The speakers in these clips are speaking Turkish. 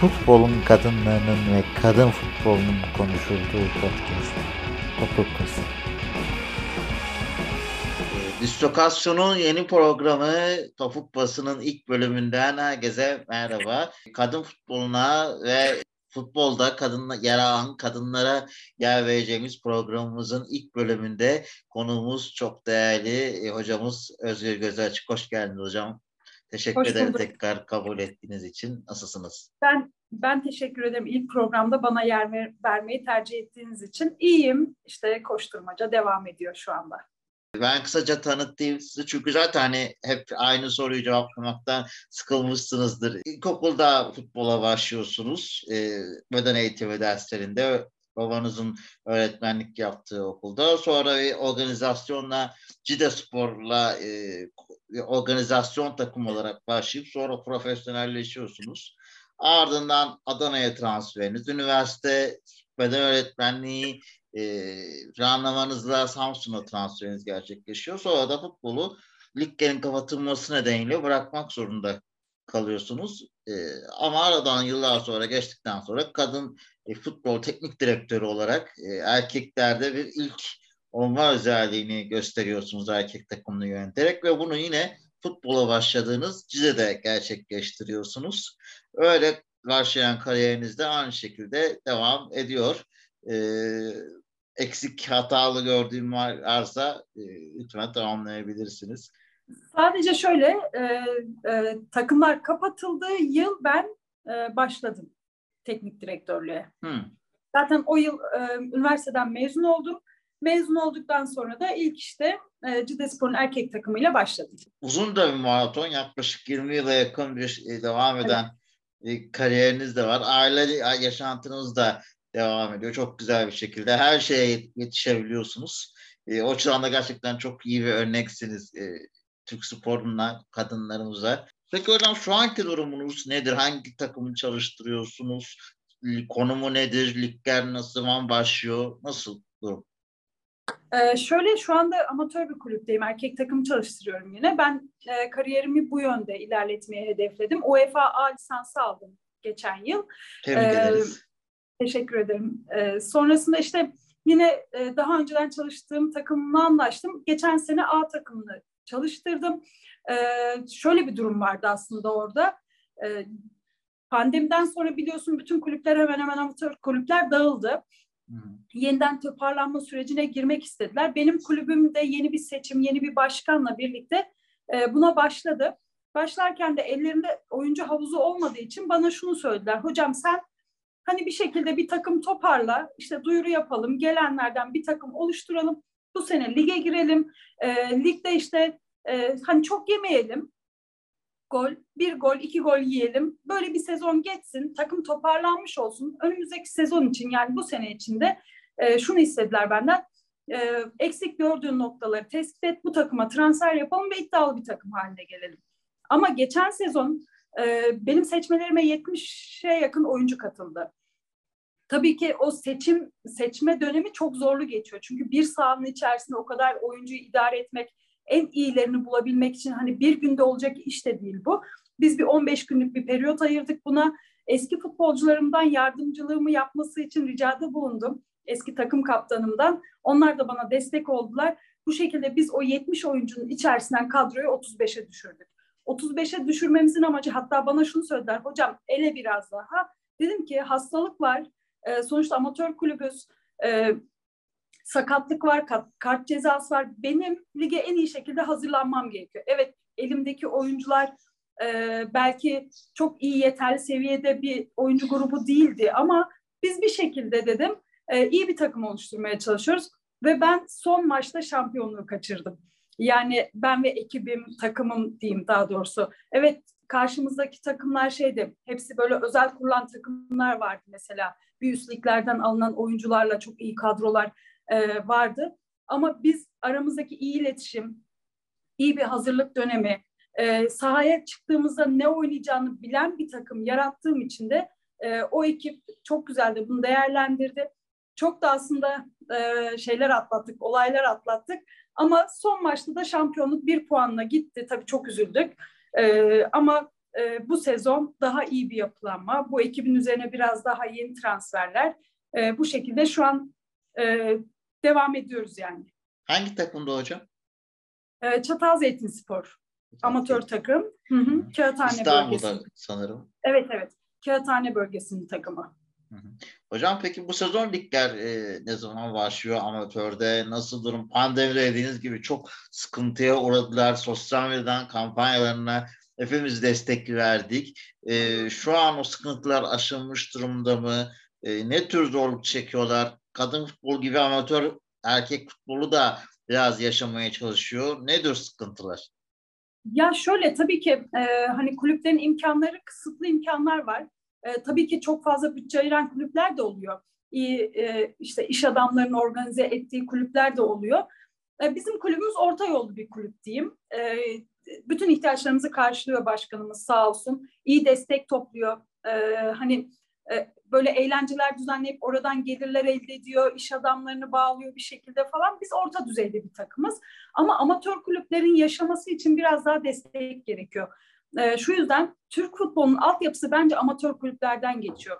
futbolun kadınlarının ve kadın futbolunun konuşulduğu podcast. Topuk Pası. Distokasyon'un yeni programı Topuk Bası'nın ilk bölümünden herkese merhaba. Kadın futboluna ve futbolda kadın yer alan kadınlara yer vereceğimiz programımızın ilk bölümünde konuğumuz çok değerli e, hocamız Özgür Gözalçık. Hoş geldiniz hocam. Teşekkür Hoş ederim bulduk. tekrar kabul ettiğiniz için. Nasılsınız? Ben ben teşekkür ederim ilk programda bana yer ver- vermeyi tercih ettiğiniz için. İyiyim. İşte koşturmaca devam ediyor şu anda. Ben kısaca tanıtayım sizi çünkü zaten hani hep aynı soruyu cevaplamaktan sıkılmışsınızdır. İlkokulda futbola başlıyorsunuz. E, beden eğitimi derslerinde babanızın öğretmenlik yaptığı okulda. Sonra bir organizasyonla Cide Spor'la e, organizasyon takımı olarak başlayıp sonra profesyonelleşiyorsunuz. Ardından Adana'ya transferiniz, üniversite beden öğretmenliği e, planlamanızla Samsun'a transferiniz gerçekleşiyor. Sonra da futbolu liglerin kapatılması nedeniyle bırakmak zorunda kalıyorsunuz. E, ama aradan yıllar sonra geçtikten sonra kadın e, futbol teknik direktörü olarak e, erkeklerde bir ilk olma özelliğini gösteriyorsunuz erkek takımını yöneterek ve bunu yine futbola başladığınız Cize'de gerçekleştiriyorsunuz. Öyle başlayan kariyerinizde aynı şekilde devam ediyor. Ee, eksik hatalı gördüğüm varsa e, lütfen tamamlayabilirsiniz. Sadece şöyle e, e, takımlar kapatıldığı yıl ben e, başladım teknik direktörlüğe. Hı. Zaten o yıl e, üniversiteden mezun oldum. Mezun olduktan sonra da ilk işte e, Cidespor'un erkek takımıyla başladım. Uzun da bir maraton yaklaşık 20 yıla yakın bir e, devam eden e, kariyeriniz de var. Aile yaşantınız da devam ediyor. Çok güzel bir şekilde her şeye yetişebiliyorsunuz. E, o açıdan da gerçekten çok iyi bir örneksiniz e, Türk sporuna, kadınlarımıza. Peki hocam şu anki durumunuz nedir? Hangi takımı çalıştırıyorsunuz? Konumu nedir? Ligler nasıl zaman başlıyor? Nasıl durum? Ee, şöyle şu anda amatör bir kulüpteyim. Erkek takımı çalıştırıyorum yine. Ben e, kariyerimi bu yönde ilerletmeyi hedefledim. UEFA A lisansı aldım geçen yıl. Tebrik Ee, ederiz. Teşekkür ederim. Ee, sonrasında işte yine e, daha önceden çalıştığım takımla anlaştım. Geçen sene A takımını çalıştırdım. Ee, şöyle bir durum vardı aslında orada. Ee, pandemiden sonra biliyorsun bütün kulüpler hemen hemen amatör kulüpler dağıldı. Hı hı. Yeniden toparlanma sürecine girmek istediler. Benim kulübüm de yeni bir seçim, yeni bir başkanla birlikte e, buna başladı. Başlarken de ellerinde oyuncu havuzu olmadığı için bana şunu söylediler. Hocam sen hani bir şekilde bir takım toparla, işte duyuru yapalım, gelenlerden bir takım oluşturalım. Bu sene lige girelim. E, ligde işte e, hani çok yemeyelim. Gol, bir gol, iki gol yiyelim. Böyle bir sezon geçsin, takım toparlanmış olsun. Önümüzdeki sezon için yani bu sene içinde e, şunu istediler benden. E, eksik gördüğün noktaları tespit et, bu takıma transfer yapalım ve iddialı bir takım haline gelelim. Ama geçen sezon e, benim seçmelerime 70'e yakın oyuncu katıldı. Tabii ki o seçim seçme dönemi çok zorlu geçiyor. Çünkü bir sahanın içerisinde o kadar oyuncuyu idare etmek, en iyilerini bulabilmek için hani bir günde olacak iş de değil bu. Biz bir 15 günlük bir periyot ayırdık buna. Eski futbolcularımdan yardımcılığımı yapması için ricada bulundum. Eski takım kaptanımdan. Onlar da bana destek oldular. Bu şekilde biz o 70 oyuncunun içerisinden kadroyu 35'e düşürdük. 35'e düşürmemizin amacı hatta bana şunu söylediler. Hocam ele biraz daha. Dedim ki hastalık var. E, sonuçta amatör kulübüz. Sakatlık var, kart, cezası var. Benim lige en iyi şekilde hazırlanmam gerekiyor. Evet elimdeki oyuncular e, belki çok iyi yeterli seviyede bir oyuncu grubu değildi ama biz bir şekilde dedim e, iyi bir takım oluşturmaya çalışıyoruz ve ben son maçta şampiyonluğu kaçırdım. Yani ben ve ekibim, takımım diyeyim daha doğrusu. Evet karşımızdaki takımlar şeydi, hepsi böyle özel kurulan takımlar vardı mesela. Bir liglerden alınan oyuncularla çok iyi kadrolar e, vardı. Ama biz aramızdaki iyi iletişim, iyi bir hazırlık dönemi, e, sahaya çıktığımızda ne oynayacağını bilen bir takım yarattığım için de e, o ekip çok güzel de bunu değerlendirdi. Çok da aslında e, şeyler atlattık, olaylar atlattık. Ama son maçta da şampiyonluk bir puanla gitti. Tabii çok üzüldük. E, ama e, bu sezon daha iyi bir yapılanma, bu ekibin üzerine biraz daha yeni transferler. E, bu şekilde şu an e, devam ediyoruz yani. Hangi takımda hocam? E, Çatal Zeytinspor. Amatör takım. Hı hı. Kağıthane İstanbul'da bölgesi. sanırım. Evet evet. Kağıthane bölgesinin takımı. Hocam peki bu sezon ligler e, ne zaman başlıyor amatörde? Nasıl durum? Pandemide dediğiniz gibi çok sıkıntıya uğradılar. Sosyal medyadan kampanyalarına hepimiz destek verdik. E, şu an o sıkıntılar aşılmış durumda mı? E, ne tür zorluk çekiyorlar? Kadın futbol gibi amatör erkek futbolu da biraz yaşamaya çalışıyor. Nedir sıkıntılar? Ya şöyle tabii ki e, hani kulüplerin imkanları kısıtlı imkanlar var. E, tabii ki çok fazla bütçe ayıran kulüpler de oluyor. İyi e, işte iş adamlarının organize ettiği kulüpler de oluyor. E, bizim kulübümüz orta yollu bir kulüp diyeyim. E, bütün ihtiyaçlarımızı karşılıyor başkanımız sağ olsun. İyi destek topluyor. E, hani böyle eğlenceler düzenleyip oradan gelirler elde ediyor, iş adamlarını bağlıyor bir şekilde falan. Biz orta düzeyde bir takımız. Ama amatör kulüplerin yaşaması için biraz daha destek gerekiyor. E, şu yüzden Türk futbolunun altyapısı bence amatör kulüplerden geçiyor.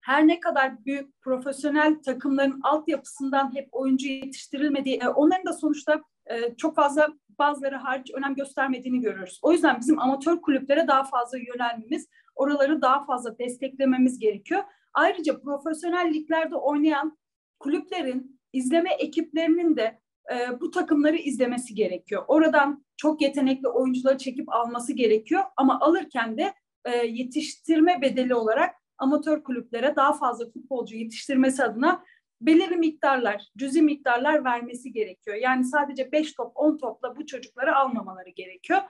Her ne kadar büyük profesyonel takımların altyapısından hep oyuncu yetiştirilmediği, e, onların da sonuçta e, çok fazla bazıları hariç önem göstermediğini görüyoruz. O yüzden bizim amatör kulüplere daha fazla yönelmemiz, oraları daha fazla desteklememiz gerekiyor. Ayrıca profesyonel liglerde oynayan kulüplerin izleme ekiplerinin de e, bu takımları izlemesi gerekiyor. Oradan çok yetenekli oyuncuları çekip alması gerekiyor ama alırken de e, yetiştirme bedeli olarak amatör kulüplere daha fazla futbolcu yetiştirmesi adına belirli miktarlar, cüzi miktarlar vermesi gerekiyor. Yani sadece 5 top, 10 topla bu çocukları almamaları gerekiyor.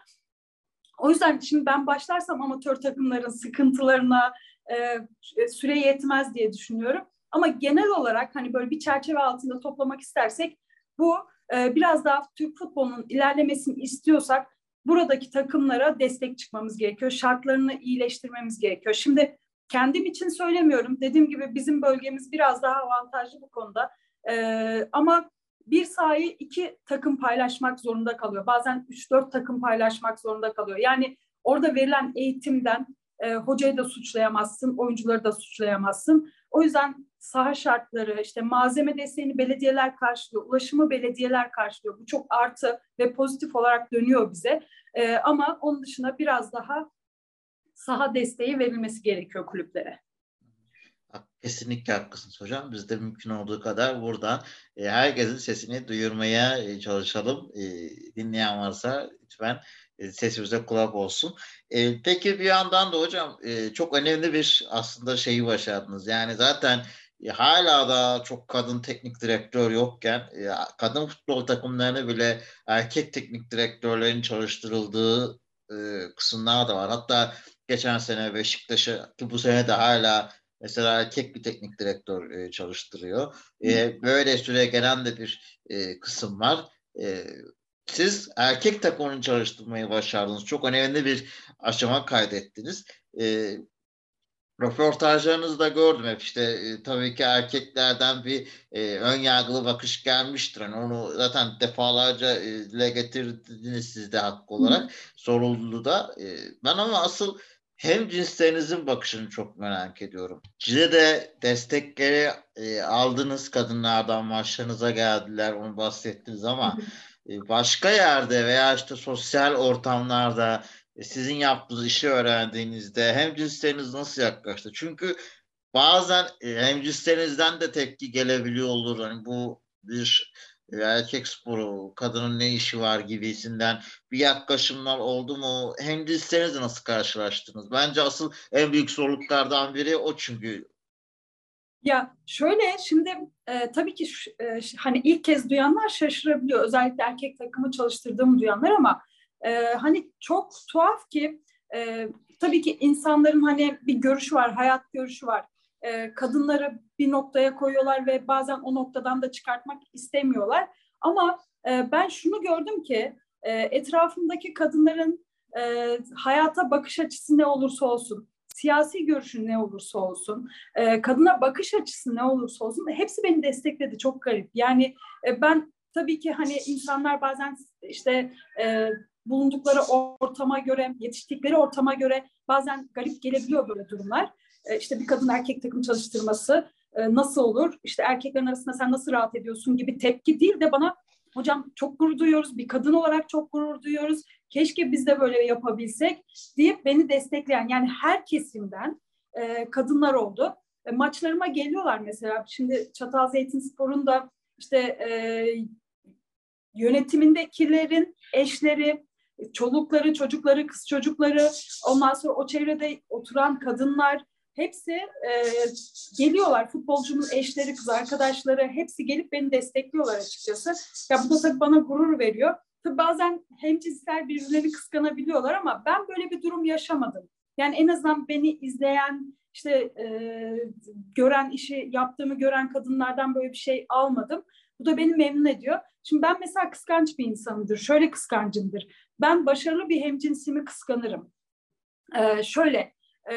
O yüzden şimdi ben başlarsam amatör takımların sıkıntılarına e, süre yetmez diye düşünüyorum. Ama genel olarak hani böyle bir çerçeve altında toplamak istersek bu e, biraz daha Türk futbolunun ilerlemesini istiyorsak buradaki takımlara destek çıkmamız gerekiyor. Şartlarını iyileştirmemiz gerekiyor. Şimdi kendim için söylemiyorum. Dediğim gibi bizim bölgemiz biraz daha avantajlı bu konuda. E, ama bir sahayı iki takım paylaşmak zorunda kalıyor. Bazen üç dört takım paylaşmak zorunda kalıyor. Yani orada verilen eğitimden e, hocayı da suçlayamazsın, oyuncuları da suçlayamazsın. O yüzden saha şartları, işte malzeme desteğini belediyeler karşılıyor, ulaşımı belediyeler karşılıyor. Bu çok artı ve pozitif olarak dönüyor bize. E, ama onun dışında biraz daha saha desteği verilmesi gerekiyor kulüplere. Kesinlikle haklısınız hocam. Biz de mümkün olduğu kadar buradan e, herkesin sesini duyurmaya e, çalışalım. E, dinleyen varsa lütfen e, sesimize kulak olsun. E, peki bir yandan da hocam e, çok önemli bir aslında şeyi başardınız. Yani zaten e, hala da çok kadın teknik direktör yokken e, kadın futbol takımlarını bile erkek teknik direktörlerin çalıştırıldığı e, kısımlar da var. Hatta geçen sene Beşiktaş'a ki bu sene de hala mesela erkek bir teknik direktör e, çalıştırıyor. E, böyle süre gelen de bir e, kısım var. E, siz erkek takımını çalıştırmayı başardınız. Çok önemli bir aşama kaydettiniz. E, röportajlarınızda gördüm hep işte e, tabii ki erkeklerden bir e, ön yargılı bakış gelmiştir. Yani onu zaten defalarca e, dile getirdiniz siz de haklı olarak soruldu da. E, ben ama asıl hem cinslerinizin bakışını çok merak ediyorum. Size de destekleri e, aldınız kadınlardan maçlarınıza geldiler onu bahsettiniz ama e, başka yerde veya işte sosyal ortamlarda e, sizin yaptığınız işi öğrendiğinizde hem cinsleriniz nasıl yaklaştı? Çünkü bazen e, hem cinslerinizden de tepki gelebiliyor olur. Hani bu bir erkek sporu, kadının ne işi var gibisinden bir yaklaşımlar oldu mu? Hem cinslerinizle nasıl karşılaştınız? Bence asıl en büyük zorluklardan biri o çünkü. Ya şöyle şimdi e, tabii ki e, hani ilk kez duyanlar şaşırabiliyor. Özellikle erkek takımı çalıştırdığımı duyanlar ama e, hani çok tuhaf ki e, tabii ki insanların hani bir görüşü var, hayat görüşü var. E, kadınları bir noktaya koyuyorlar ve bazen o noktadan da çıkartmak istemiyorlar. Ama e, ben şunu gördüm ki e, etrafımdaki kadınların e, hayata bakış açısı ne olursa olsun, siyasi görüşü ne olursa olsun, e, kadına bakış açısı ne olursa olsun hepsi beni destekledi. Çok garip. Yani e, ben tabii ki hani insanlar bazen işte e, bulundukları ortama göre, yetiştikleri ortama göre bazen garip gelebiliyor böyle durumlar. E, işte bir kadın erkek takım çalıştırması e, nasıl olur? İşte erkeklerin arasında sen nasıl rahat ediyorsun gibi tepki değil de bana hocam çok gurur duyuyoruz, bir kadın olarak çok gurur duyuyoruz. Keşke biz de böyle yapabilsek deyip beni destekleyen yani her kesimden e, kadınlar oldu. Maçlarıma geliyorlar mesela. Şimdi Çatal Zeytin Spor'un da işte yönetimindekilerin eşleri, çolukları, çocukları, kız çocukları, ondan sonra o çevrede oturan kadınlar hepsi e, geliyorlar. Futbolcunun eşleri, kız arkadaşları hepsi gelip beni destekliyorlar açıkçası. Ya bu da tabii bana gurur veriyor. Tabii bazen hemcinsler birbirlerini kıskanabiliyorlar ama ben böyle bir durum yaşamadım. Yani en azından beni izleyen, işte e, gören işi yaptığımı gören kadınlardan böyle bir şey almadım. Bu da beni memnun ediyor. Şimdi ben mesela kıskanç bir insanımdır. Şöyle kıskancımdır. Ben başarılı bir hemcinsimi kıskanırım. Ee, şöyle e,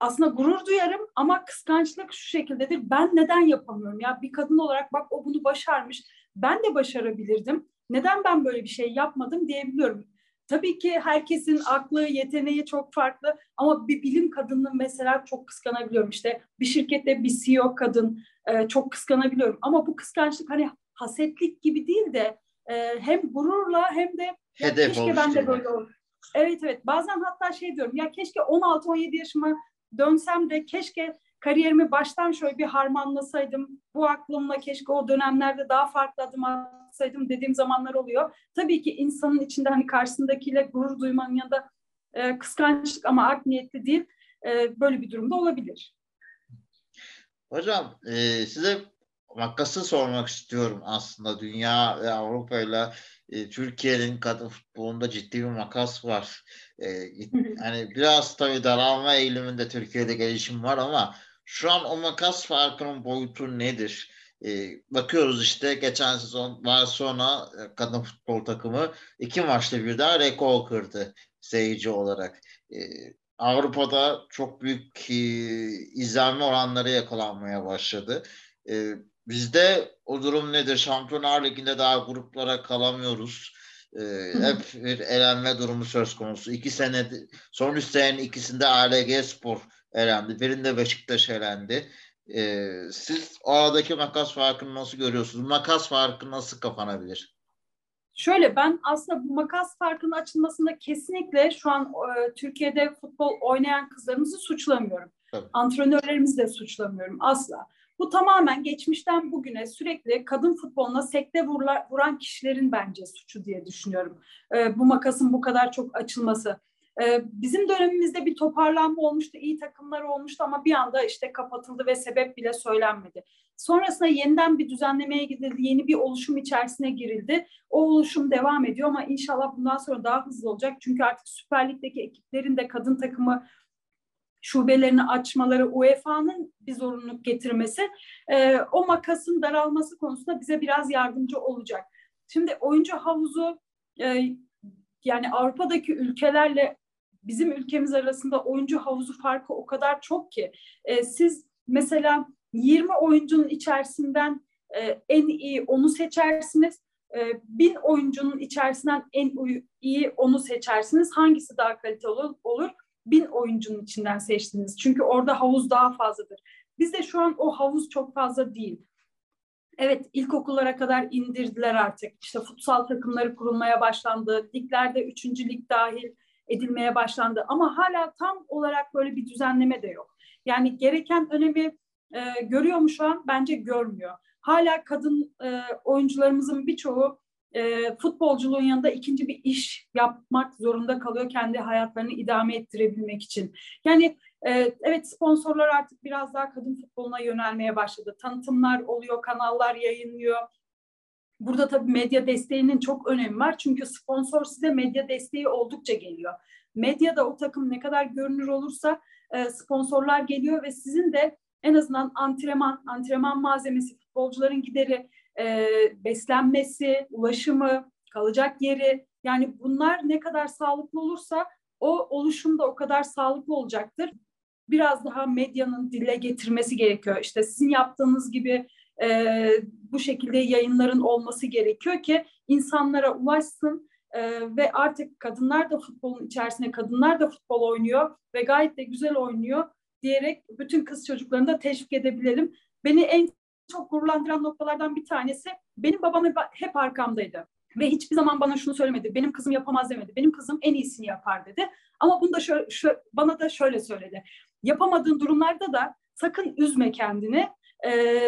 aslında gurur duyarım ama kıskançlık şu şekildedir. Ben neden yapamıyorum? Ya bir kadın olarak bak o bunu başarmış. Ben de başarabilirdim. Neden ben böyle bir şey yapmadım diyebiliyorum. Tabii ki herkesin aklı, yeteneği çok farklı ama bir bilim kadının mesela çok kıskanabiliyorum. İşte bir şirkette bir CEO kadın e, çok kıskanabiliyorum. Ama bu kıskançlık hani hasetlik gibi değil de e, hem gururla hem de Hedef keşke ben de böyle olur. Evet evet bazen hatta şey diyorum ya keşke 16-17 yaşıma dönsem de keşke kariyerimi baştan şöyle bir harmanlasaydım. Bu aklımla keşke o dönemlerde daha farklı adım atsaydım dediğim zamanlar oluyor. Tabii ki insanın içinde hani karşısındakiyle gurur duymanın yanında e, kıskançlık ama art niyetli değil. E, böyle bir durumda olabilir. Hocam e, size makası sormak istiyorum aslında. Dünya ve Avrupa ile e, Türkiye'nin kadın futbolunda ciddi bir makas var. E, yani biraz tabii daralma eğiliminde Türkiye'de gelişim var ama şu an o makas farkının boyutu nedir? E, bakıyoruz işte geçen sezon Barcelona e, kadın futbol takımı iki maçta birden rekor kırdı seyirci olarak. E, Avrupa'da çok büyük e, izlenme oranları yakalanmaya başladı. E, bizde o durum nedir? Şampiyonlar Ligi'nde daha gruplara kalamıyoruz. E, hep bir elenme durumu söz konusu. İki sene, son üç senenin ikisinde ALG Spor elendi. Birinde Beşiktaş elendi. E, siz o aradaki makas farkını nasıl görüyorsunuz? Makas farkı nasıl kapanabilir? Şöyle ben aslında bu makas farkının açılmasında kesinlikle şu an e, Türkiye'de futbol oynayan kızlarımızı suçlamıyorum. Tabii. Antrenörlerimizi de suçlamıyorum asla. Bu tamamen geçmişten bugüne sürekli kadın futboluna sekte vuran kişilerin bence suçu diye düşünüyorum. E, bu makasın bu kadar çok açılması. E, bizim dönemimizde bir toparlanma olmuştu, iyi takımlar olmuştu ama bir anda işte kapatıldı ve sebep bile söylenmedi. Sonrasında yeniden bir düzenlemeye gidildi, yeni bir oluşum içerisine girildi. O oluşum devam ediyor ama inşallah bundan sonra daha hızlı olacak. Çünkü artık Süper Lig'deki ekiplerin de kadın takımı şubelerini açmaları, UEFA'nın bir zorunluluk getirmesi e, o makasın daralması konusunda bize biraz yardımcı olacak. Şimdi oyuncu havuzu e, yani Avrupa'daki ülkelerle bizim ülkemiz arasında oyuncu havuzu farkı o kadar çok ki e, siz mesela 20 oyuncunun içerisinden e, en iyi onu seçersiniz. E, bin oyuncunun içerisinden en iyi onu seçersiniz. Hangisi daha kaliteli olur? Bin oyuncunun içinden seçtiniz. Çünkü orada havuz daha fazladır. Bizde şu an o havuz çok fazla değil. Evet ilkokullara kadar indirdiler artık. İşte futsal takımları kurulmaya başlandı. Liglerde üçüncü lig dahil edilmeye başlandı. Ama hala tam olarak böyle bir düzenleme de yok. Yani gereken önemi e, görüyor mu şu an? Bence görmüyor. Hala kadın e, oyuncularımızın birçoğu e, futbolculuğun yanında ikinci bir iş yapmak zorunda kalıyor kendi hayatlarını idame ettirebilmek için. Yani e, evet sponsorlar artık biraz daha kadın futboluna yönelmeye başladı. Tanıtımlar oluyor, kanallar yayınlıyor. Burada tabii medya desteğinin çok önemi var. Çünkü sponsor size medya desteği oldukça geliyor. Medyada o takım ne kadar görünür olursa e, sponsorlar geliyor ve sizin de en azından antrenman, antrenman malzemesi, futbolcuların gideri, e, beslenmesi, ulaşımı, kalacak yeri yani bunlar ne kadar sağlıklı olursa o oluşum da o kadar sağlıklı olacaktır. Biraz daha medyanın dile getirmesi gerekiyor. İşte sizin yaptığınız gibi e, bu şekilde yayınların olması gerekiyor ki insanlara ulaşsın. Ee, ve artık kadınlar da futbolun içerisinde kadınlar da futbol oynuyor ve gayet de güzel oynuyor diyerek bütün kız çocuklarını da teşvik edebilelim. Beni en çok gururlandıran noktalardan bir tanesi benim babam hep arkamdaydı. Ve hiçbir zaman bana şunu söylemedi. Benim kızım yapamaz demedi. Benim kızım en iyisini yapar dedi. Ama bunu da şöyle, şöyle, bana da şöyle söyledi. Yapamadığın durumlarda da sakın üzme kendini. Ee,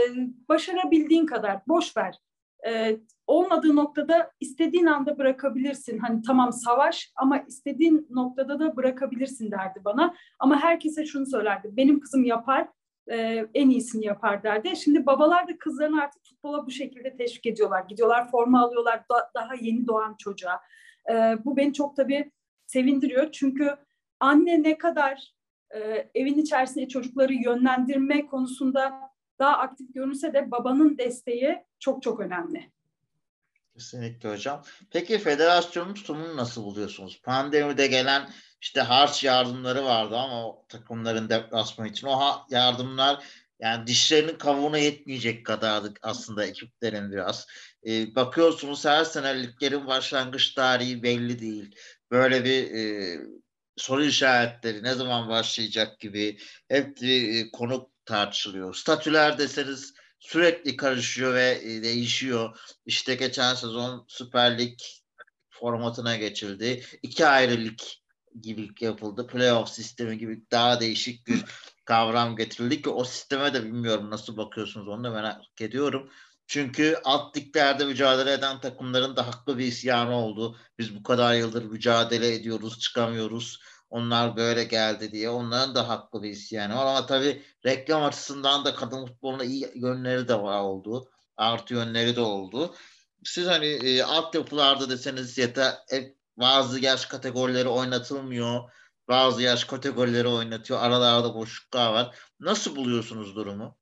başarabildiğin kadar boş ver. Ee, olmadığı noktada istediğin anda bırakabilirsin. Hani tamam savaş ama istediğin noktada da bırakabilirsin derdi bana. Ama herkese şunu söylerdi. Benim kızım yapar e, en iyisini yapar derdi. Şimdi babalar da kızlarını artık futbola bu şekilde teşvik ediyorlar. Gidiyorlar forma alıyorlar da, daha yeni doğan çocuğa. E, bu beni çok tabii sevindiriyor. Çünkü anne ne kadar e, evin içerisinde çocukları yönlendirme konusunda daha aktif görünse de babanın desteği çok çok önemli. Kesinlikle hocam. Peki federasyonun tutumunu nasıl buluyorsunuz? Pandemide gelen işte harç yardımları vardı ama o takımların deplasmanı için o yardımlar yani dişlerinin kavuğuna yetmeyecek kadardı aslında ekiplerin biraz. Ee, bakıyorsunuz her sene liglerin başlangıç tarihi belli değil. Böyle bir e, soru işaretleri ne zaman başlayacak gibi hep e, konu tartışılıyor. Statüler deseniz sürekli karışıyor ve e, değişiyor. İşte geçen sezon Süper Lig formatına geçildi. İki ayrı lig gibi yapıldı. Playoff sistemi gibi daha değişik bir kavram getirildi ki o sisteme de bilmiyorum nasıl bakıyorsunuz onu da merak ediyorum. Çünkü alt liglerde mücadele eden takımların da haklı bir isyanı oldu. Biz bu kadar yıldır mücadele ediyoruz, çıkamıyoruz. Onlar böyle geldi diye. Onların da haklı bir isyanı var. Ama tabii reklam açısından da kadın futboluna iyi yönleri de var oldu. Artı yönleri de oldu. Siz hani e, altyapılarda deseniz ya da e, bazı yaş kategorileri oynatılmıyor. Bazı yaş kategorileri oynatıyor. Aralarda boşluklar var. Nasıl buluyorsunuz durumu?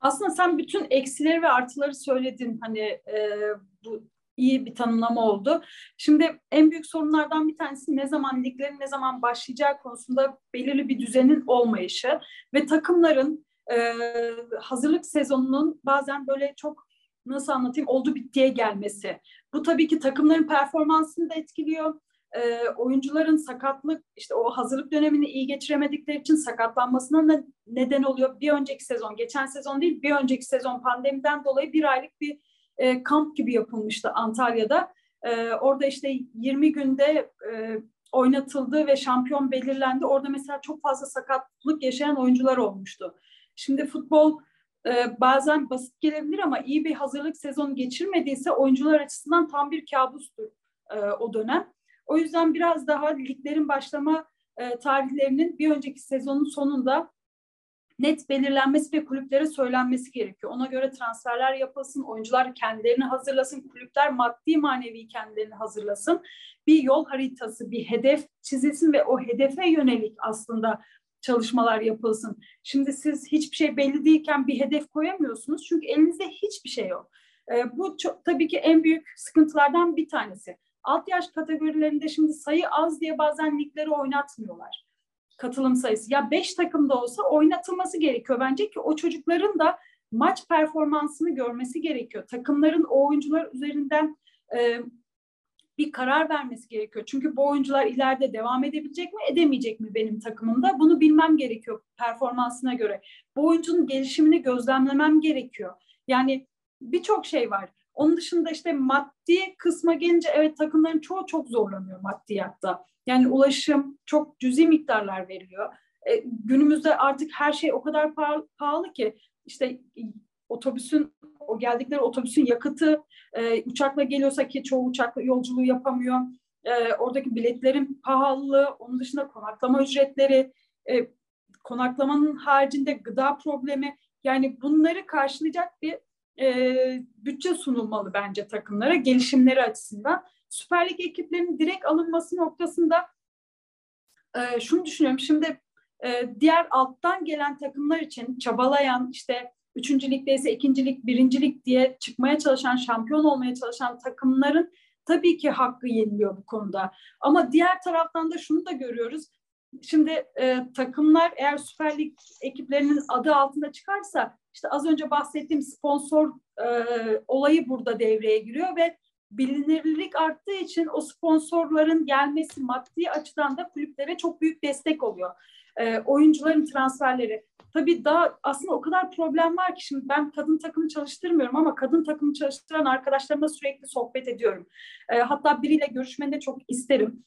Aslında sen bütün eksileri ve artıları söyledin. Hani e, bu iyi bir tanımlama oldu. Şimdi en büyük sorunlardan bir tanesi ne zaman liglerin ne zaman başlayacağı konusunda belirli bir düzenin olmayışı ve takımların e, hazırlık sezonunun bazen böyle çok nasıl anlatayım oldu bittiye gelmesi. Bu tabii ki takımların performansını da etkiliyor. E, oyuncuların sakatlık işte o hazırlık dönemini iyi geçiremedikleri için sakatlanmasına da neden oluyor. Bir önceki sezon, geçen sezon değil bir önceki sezon pandemiden dolayı bir aylık bir e, kamp gibi yapılmıştı Antalya'da. E, orada işte 20 günde e, oynatıldı ve şampiyon belirlendi. Orada mesela çok fazla sakatlık yaşayan oyuncular olmuştu. Şimdi futbol e, bazen basit gelebilir ama iyi bir hazırlık sezonu geçirmediyse oyuncular açısından tam bir kabustur e, o dönem. O yüzden biraz daha liglerin başlama e, tarihlerinin bir önceki sezonun sonunda net belirlenmesi ve kulüplere söylenmesi gerekiyor. Ona göre transferler yapılsın, oyuncular kendilerini hazırlasın, kulüpler maddi manevi kendilerini hazırlasın. Bir yol haritası, bir hedef çizilsin ve o hedefe yönelik aslında çalışmalar yapılsın. Şimdi siz hiçbir şey belli değilken bir hedef koyamıyorsunuz çünkü elinizde hiçbir şey yok. E, bu çok, tabii ki en büyük sıkıntılardan bir tanesi. Alt yaş kategorilerinde şimdi sayı az diye bazen ligleri oynatmıyorlar katılım sayısı. Ya beş takımda olsa oynatılması gerekiyor bence ki o çocukların da maç performansını görmesi gerekiyor. Takımların o oyuncular üzerinden e, bir karar vermesi gerekiyor. Çünkü bu oyuncular ileride devam edebilecek mi, edemeyecek mi benim takımımda? Bunu bilmem gerekiyor performansına göre. Bu oyuncunun gelişimini gözlemlemem gerekiyor. Yani birçok şey var. Onun dışında işte maddi kısma gelince evet takımların çoğu çok zorlanıyor maddiyatta. Yani ulaşım çok cüzi miktarlar veriliyor. E, günümüzde artık her şey o kadar pahalı, pahalı ki işte otobüsün o geldikleri otobüsün yakıtı e, uçakla geliyorsa ki çoğu uçakla yolculuğu yapamıyor. E, oradaki biletlerin pahalılığı, onun dışında konaklama ücretleri, e, konaklamanın haricinde gıda problemi yani bunları karşılayacak bir e, bütçe sunulmalı bence takımlara gelişimleri açısından. Süper Lig ekiplerinin direkt alınması noktasında e, şunu düşünüyorum. Şimdi e, diğer alttan gelen takımlar için çabalayan işte üçüncü ligdeyse ikincilik, birincilik diye çıkmaya çalışan, şampiyon olmaya çalışan takımların tabii ki hakkı yeniliyor bu konuda. Ama diğer taraftan da şunu da görüyoruz. Şimdi e, takımlar eğer Süper Lig ekiplerinin adı altında çıkarsa işte az önce bahsettiğim sponsor e, olayı burada devreye giriyor ve bilinirlik arttığı için o sponsorların gelmesi maddi açıdan da kulüplere çok büyük destek oluyor. E, oyuncuların transferleri. Tabii daha aslında o kadar problem var ki şimdi ben kadın takımı çalıştırmıyorum ama kadın takımı çalıştıran arkadaşlarımla sürekli sohbet ediyorum. E, hatta biriyle görüşmeni de çok isterim.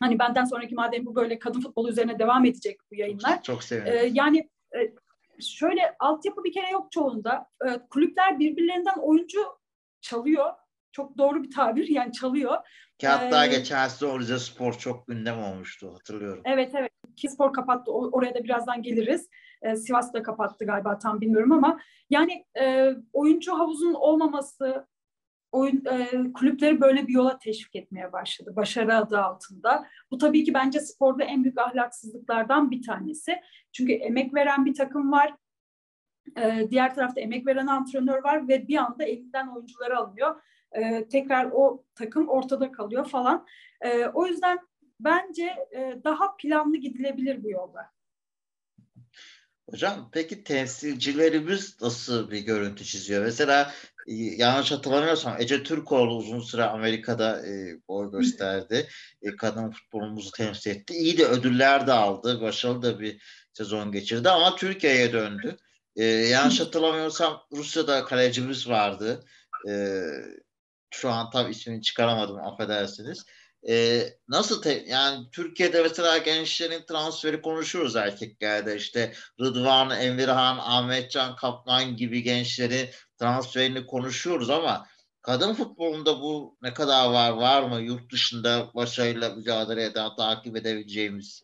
Hani benden sonraki madem bu böyle kadın futbolu üzerine devam edecek bu yayınlar. Çok sevinirim. E, yani e, şöyle altyapı bir kere yok çoğunda. E, kulüpler birbirlerinden oyuncu çalıyor. Çok doğru bir tabir yani çalıyor. Ki hatta Ee, geçen sene Rize Spor çok gündem olmuştu hatırlıyorum. Evet evet. Ki spor kapattı. Oraya da birazdan geliriz. Ee, Sivas da kapattı galiba tam bilmiyorum ama yani e, oyuncu havuzunun olmaması oyun e, kulüpleri böyle bir yola teşvik etmeye başladı. Başarı adı altında. Bu tabii ki bence sporda en büyük ahlaksızlıklardan bir tanesi. Çünkü emek veren bir takım var. Ee, diğer tarafta emek veren antrenör var ve bir anda elinden oyuncuları alıyor. Ee, tekrar o takım ortada kalıyor falan. Ee, o yüzden bence e, daha planlı gidilebilir bu yolda. Hocam peki temsilcilerimiz nasıl bir görüntü çiziyor? Mesela e, yanlış hatırlamıyorsam Ece Türkoğlu uzun süre Amerika'da e, boy gösterdi. E, kadın futbolumuzu temsil etti. İyi de ödüller de aldı. Başarılı da bir sezon geçirdi ama Türkiye'ye döndü. E, yanlış hatırlamıyorsam Rusya'da kalecimiz vardı. E, şu an tam ismini çıkaramadım affedersiniz. Ee, nasıl te- yani Türkiye'de mesela gençlerin transferi konuşuyoruz erkeklerde işte Rıdvan, Emirhan, Ahmetcan Kaplan gibi gençlerin transferini konuşuyoruz ama kadın futbolunda bu ne kadar var var mı yurt dışında başarıyla mücadele eden takip edebileceğimiz?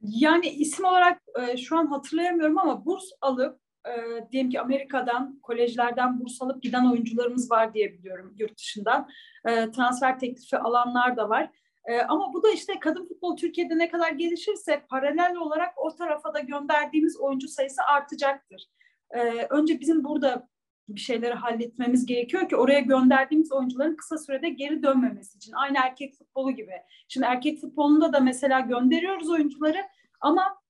Yani isim olarak e, şu an hatırlayamıyorum ama burs alıp e, diyelim ki Amerika'dan, kolejlerden burs alıp giden oyuncularımız var diye biliyorum yurt dışından. E, transfer teklifi alanlar da var. E, ama bu da işte kadın futbol Türkiye'de ne kadar gelişirse paralel olarak o tarafa da gönderdiğimiz oyuncu sayısı artacaktır. E, önce bizim burada bir şeyleri halletmemiz gerekiyor ki oraya gönderdiğimiz oyuncuların kısa sürede geri dönmemesi için. Aynı erkek futbolu gibi. Şimdi erkek futbolunda da mesela gönderiyoruz oyuncuları ama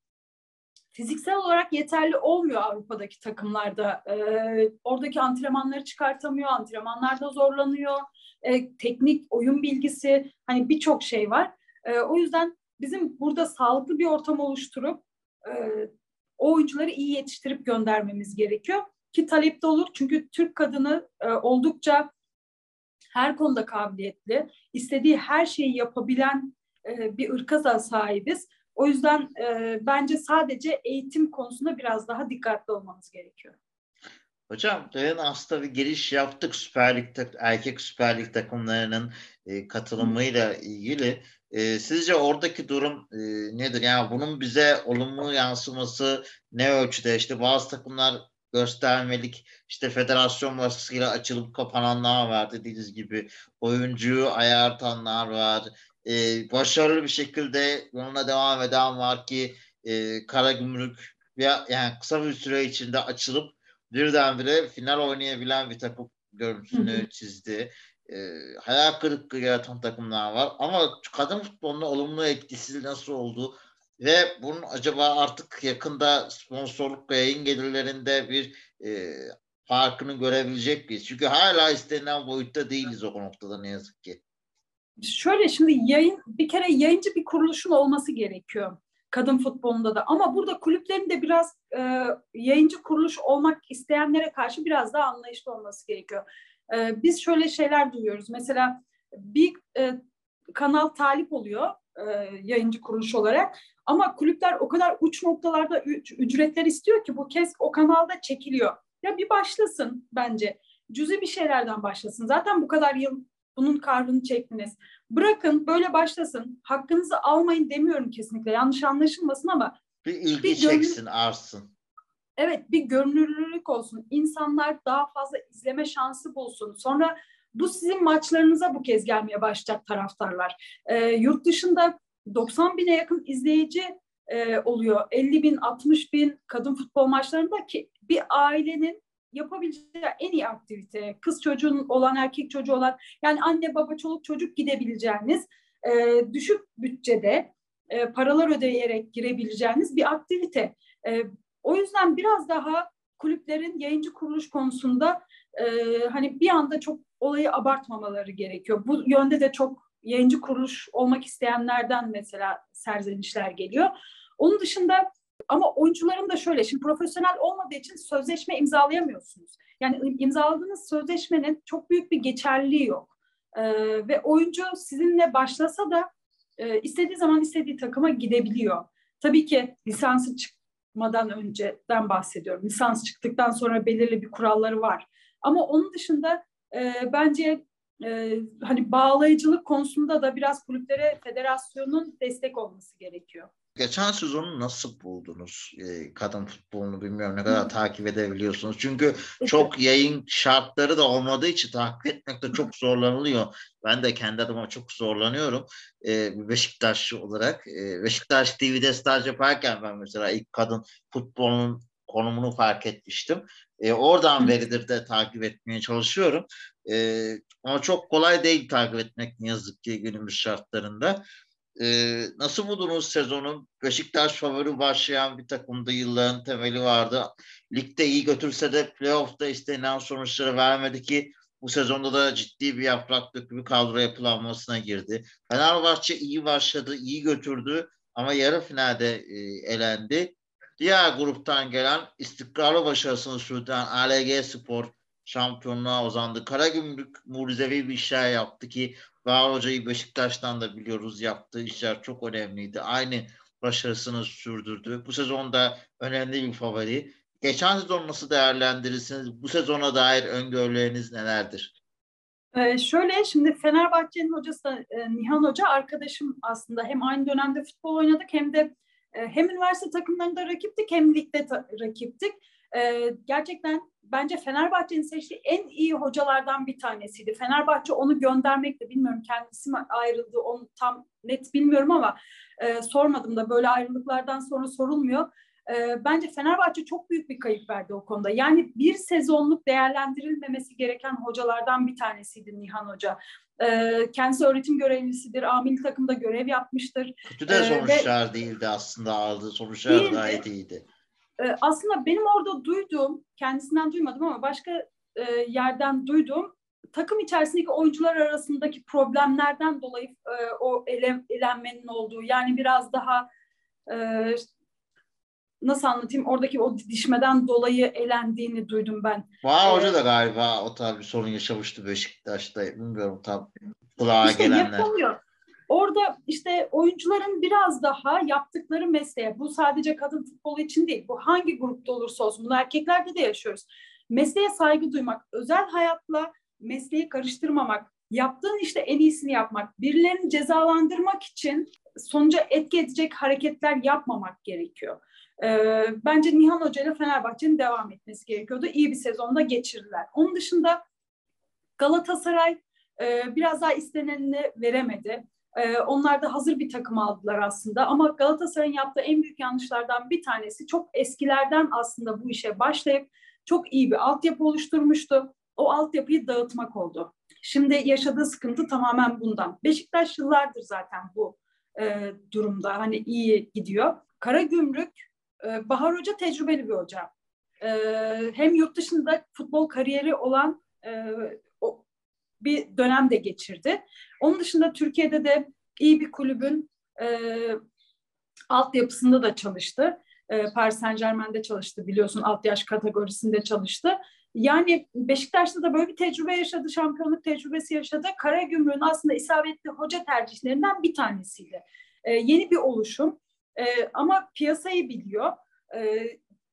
fiziksel olarak yeterli olmuyor Avrupa'daki takımlarda. Ee, oradaki antrenmanları çıkartamıyor, antrenmanlarda zorlanıyor. Ee, teknik, oyun bilgisi, hani birçok şey var. Ee, o yüzden bizim burada sağlıklı bir ortam oluşturup e, o oyuncuları iyi yetiştirip göndermemiz gerekiyor. Ki talepte olur çünkü Türk kadını e, oldukça her konuda kabiliyetli, istediği her şeyi yapabilen e, bir ırka sahibiz. O yüzden e, bence sadece eğitim konusunda biraz daha dikkatli olmamız gerekiyor. Hocam demin aslında bir giriş yaptık Süper Lig erkek Süper Lig takımlarının e, katılımıyla ilgili. E, sizce oradaki durum e, nedir? Yani bunun bize olumlu yansıması ne ölçüde? İşte bazı takımlar göstermelik işte federasyon vasıtasıyla açılıp kapananlar var dediğiniz gibi oyuncuyu ayartanlar var. E, başarılı bir şekilde yoluna devam eden var ki e, Karagümrük ya yani kısa bir süre içinde açılıp birdenbire final oynayabilen bir takım görüntüsünü Hı hı. çizdi. E, hayal kırıklığı yaratan takımlar var. Ama kadın futboluna olumlu etkisi nasıl oldu? Ve bunun acaba artık yakında sponsorluk ve yayın gelirlerinde bir e, farkını görebilecek miyiz? Çünkü hala istenilen boyutta değiliz o noktada ne yazık ki. Şöyle şimdi yayın bir kere yayıncı bir kuruluşun olması gerekiyor kadın futbolunda da. Ama burada kulüplerin de biraz e, yayıncı kuruluş olmak isteyenlere karşı biraz daha anlayışlı olması gerekiyor. E, biz şöyle şeyler duyuyoruz. Mesela bir e, kanal talip oluyor e, yayıncı kuruluş olarak. Ama kulüpler o kadar uç noktalarda ücretler istiyor ki bu kez o kanalda çekiliyor. Ya bir başlasın bence. Cüzi bir şeylerden başlasın. Zaten bu kadar yıl bunun kahrını çektiniz. Bırakın böyle başlasın. Hakkınızı almayın demiyorum kesinlikle. Yanlış anlaşılmasın ama Bir ilgi Bir çeksin, arsın. evet bir görünürlülük olsun. İnsanlar daha fazla izleme şansı bulsun. Sonra bu sizin maçlarınıza bu kez gelmeye başlayacak taraftarlar. Ee, yurt dışında 90 bine yakın izleyici e, oluyor. 50 bin, 60 bin kadın futbol maçlarında ki bir ailenin yapabileceği en iyi aktivite. Kız çocuğun olan, erkek çocuğu olan yani anne, baba, çoluk, çocuk gidebileceğiniz e, düşük bütçede e, paralar ödeyerek girebileceğiniz bir aktivite. E, o yüzden biraz daha kulüplerin yayıncı kuruluş konusunda e, hani bir anda çok olayı abartmamaları gerekiyor. Bu yönde de çok yayıncı kuruluş olmak isteyenlerden mesela serzenişler geliyor. Onun dışında ama oyuncuların da şöyle, şimdi profesyonel olmadığı için sözleşme imzalayamıyorsunuz. Yani imzaladığınız sözleşmenin çok büyük bir geçerliliği yok. Ee, ve oyuncu sizinle başlasa da e, istediği zaman istediği takıma gidebiliyor. Tabii ki lisansı çıkmadan önceden bahsediyorum. Lisans çıktıktan sonra belirli bir kuralları var. Ama onun dışında e, bence e, hani bağlayıcılık konusunda da biraz kulüplere federasyonun destek olması gerekiyor. Geçen sezonu nasıl buldunuz? E, kadın futbolunu bilmiyorum ne kadar takip edebiliyorsunuz. Çünkü çok yayın şartları da olmadığı için takip etmekte çok zorlanılıyor. Ben de kendi adıma çok zorlanıyorum. E, Beşiktaşlı olarak. E, Beşiktaş TV'de staj yaparken ben mesela ilk kadın futbolunun konumunu fark etmiştim. E, oradan veridir de takip etmeye çalışıyorum. E, ama çok kolay değil takip etmek ne yazık ki günümüz şartlarında. Ee, nasıl buldunuz sezonu? Beşiktaş favori başlayan bir takımda yılların temeli vardı. Ligde iyi götürse de playoff'ta istenilen sonuçları vermedi ki bu sezonda da ciddi bir yaprak dökümü kadro yapılanmasına girdi. Fenerbahçe iyi başladı, iyi götürdü ama yarı finalde e, elendi. Diğer gruptan gelen istikrarlı başarısını sürdüren ALG Spor şampiyonluğa uzandı. Karagümrük mucizevi bir işler yaptı ki Bahar Hoca'yı Beşiktaş'tan da biliyoruz. Yaptığı işler çok önemliydi. Aynı başarısını sürdürdü. Bu sezonda önemli bir favori. Geçen sezon nasıl değerlendirirsiniz? Bu sezona dair öngörüleriniz nelerdir? Ee, şöyle şimdi Fenerbahçe'nin hocası e, Nihan Hoca arkadaşım aslında hem aynı dönemde futbol oynadık hem de e, hem üniversite takımlarında rakiptik hem ligde ta- rakiptik. E, gerçekten bence Fenerbahçe'nin seçtiği en iyi hocalardan bir tanesiydi. Fenerbahçe onu göndermekle bilmiyorum kendisi mi ayrıldı onu tam net bilmiyorum ama e, sormadım da böyle ayrılıklardan sonra sorulmuyor. E, bence Fenerbahçe çok büyük bir kayıp verdi o konuda. Yani bir sezonluk değerlendirilmemesi gereken hocalardan bir tanesiydi Nihan Hoca. E, kendisi öğretim görevlisidir, amil takımda görev yapmıştır. Kötü de sonuçlar e, ve, değildi aslında aldığı sonuçlar değildi. gayet iyiydi. Ee, aslında benim orada duyduğum, kendisinden duymadım ama başka e, yerden duyduğum takım içerisindeki oyuncular arasındaki problemlerden dolayı e, o ele, elenmenin olduğu yani biraz daha e, nasıl anlatayım oradaki o didişmeden dolayı elendiğini duydum ben. Vay ee, Hoca da galiba o tarz bir sorun yaşamıştı Beşiktaş'ta bilmiyorum tam kulağa işte gelenler. Yapamıyor orada işte oyuncuların biraz daha yaptıkları mesleğe, bu sadece kadın futbolu için değil, bu hangi grupta olursa olsun, bunu erkeklerde de yaşıyoruz. Mesleğe saygı duymak, özel hayatla mesleği karıştırmamak, yaptığın işte en iyisini yapmak, birilerini cezalandırmak için sonuca etki edecek hareketler yapmamak gerekiyor. Ee, bence Nihan Hoca ile Fenerbahçe'nin devam etmesi gerekiyordu. İyi bir sezonda geçirdiler. Onun dışında Galatasaray e, biraz daha istenenini veremedi. Ee, onlar da hazır bir takım aldılar aslında. Ama Galatasaray'ın yaptığı en büyük yanlışlardan bir tanesi çok eskilerden aslında bu işe başlayıp çok iyi bir altyapı oluşturmuştu. O altyapıyı dağıtmak oldu. Şimdi yaşadığı sıkıntı tamamen bundan. Beşiktaş yıllardır zaten bu e, durumda. Hani iyi gidiyor. Karagümrük, e, Bahar Hoca tecrübeli bir hoca. E, hem yurt dışında futbol kariyeri olan e, bir dönem de geçirdi. Onun dışında Türkiye'de de iyi bir kulübün e, altyapısında da çalıştı. E, Paris Saint Germain'de çalıştı biliyorsun alt yaş kategorisinde çalıştı. Yani Beşiktaş'ta da böyle bir tecrübe yaşadı, şampiyonluk tecrübesi yaşadı. Karagümrük'ün aslında isabetli hoca tercihlerinden bir tanesiydi. E, yeni bir oluşum e, ama piyasayı biliyor. E,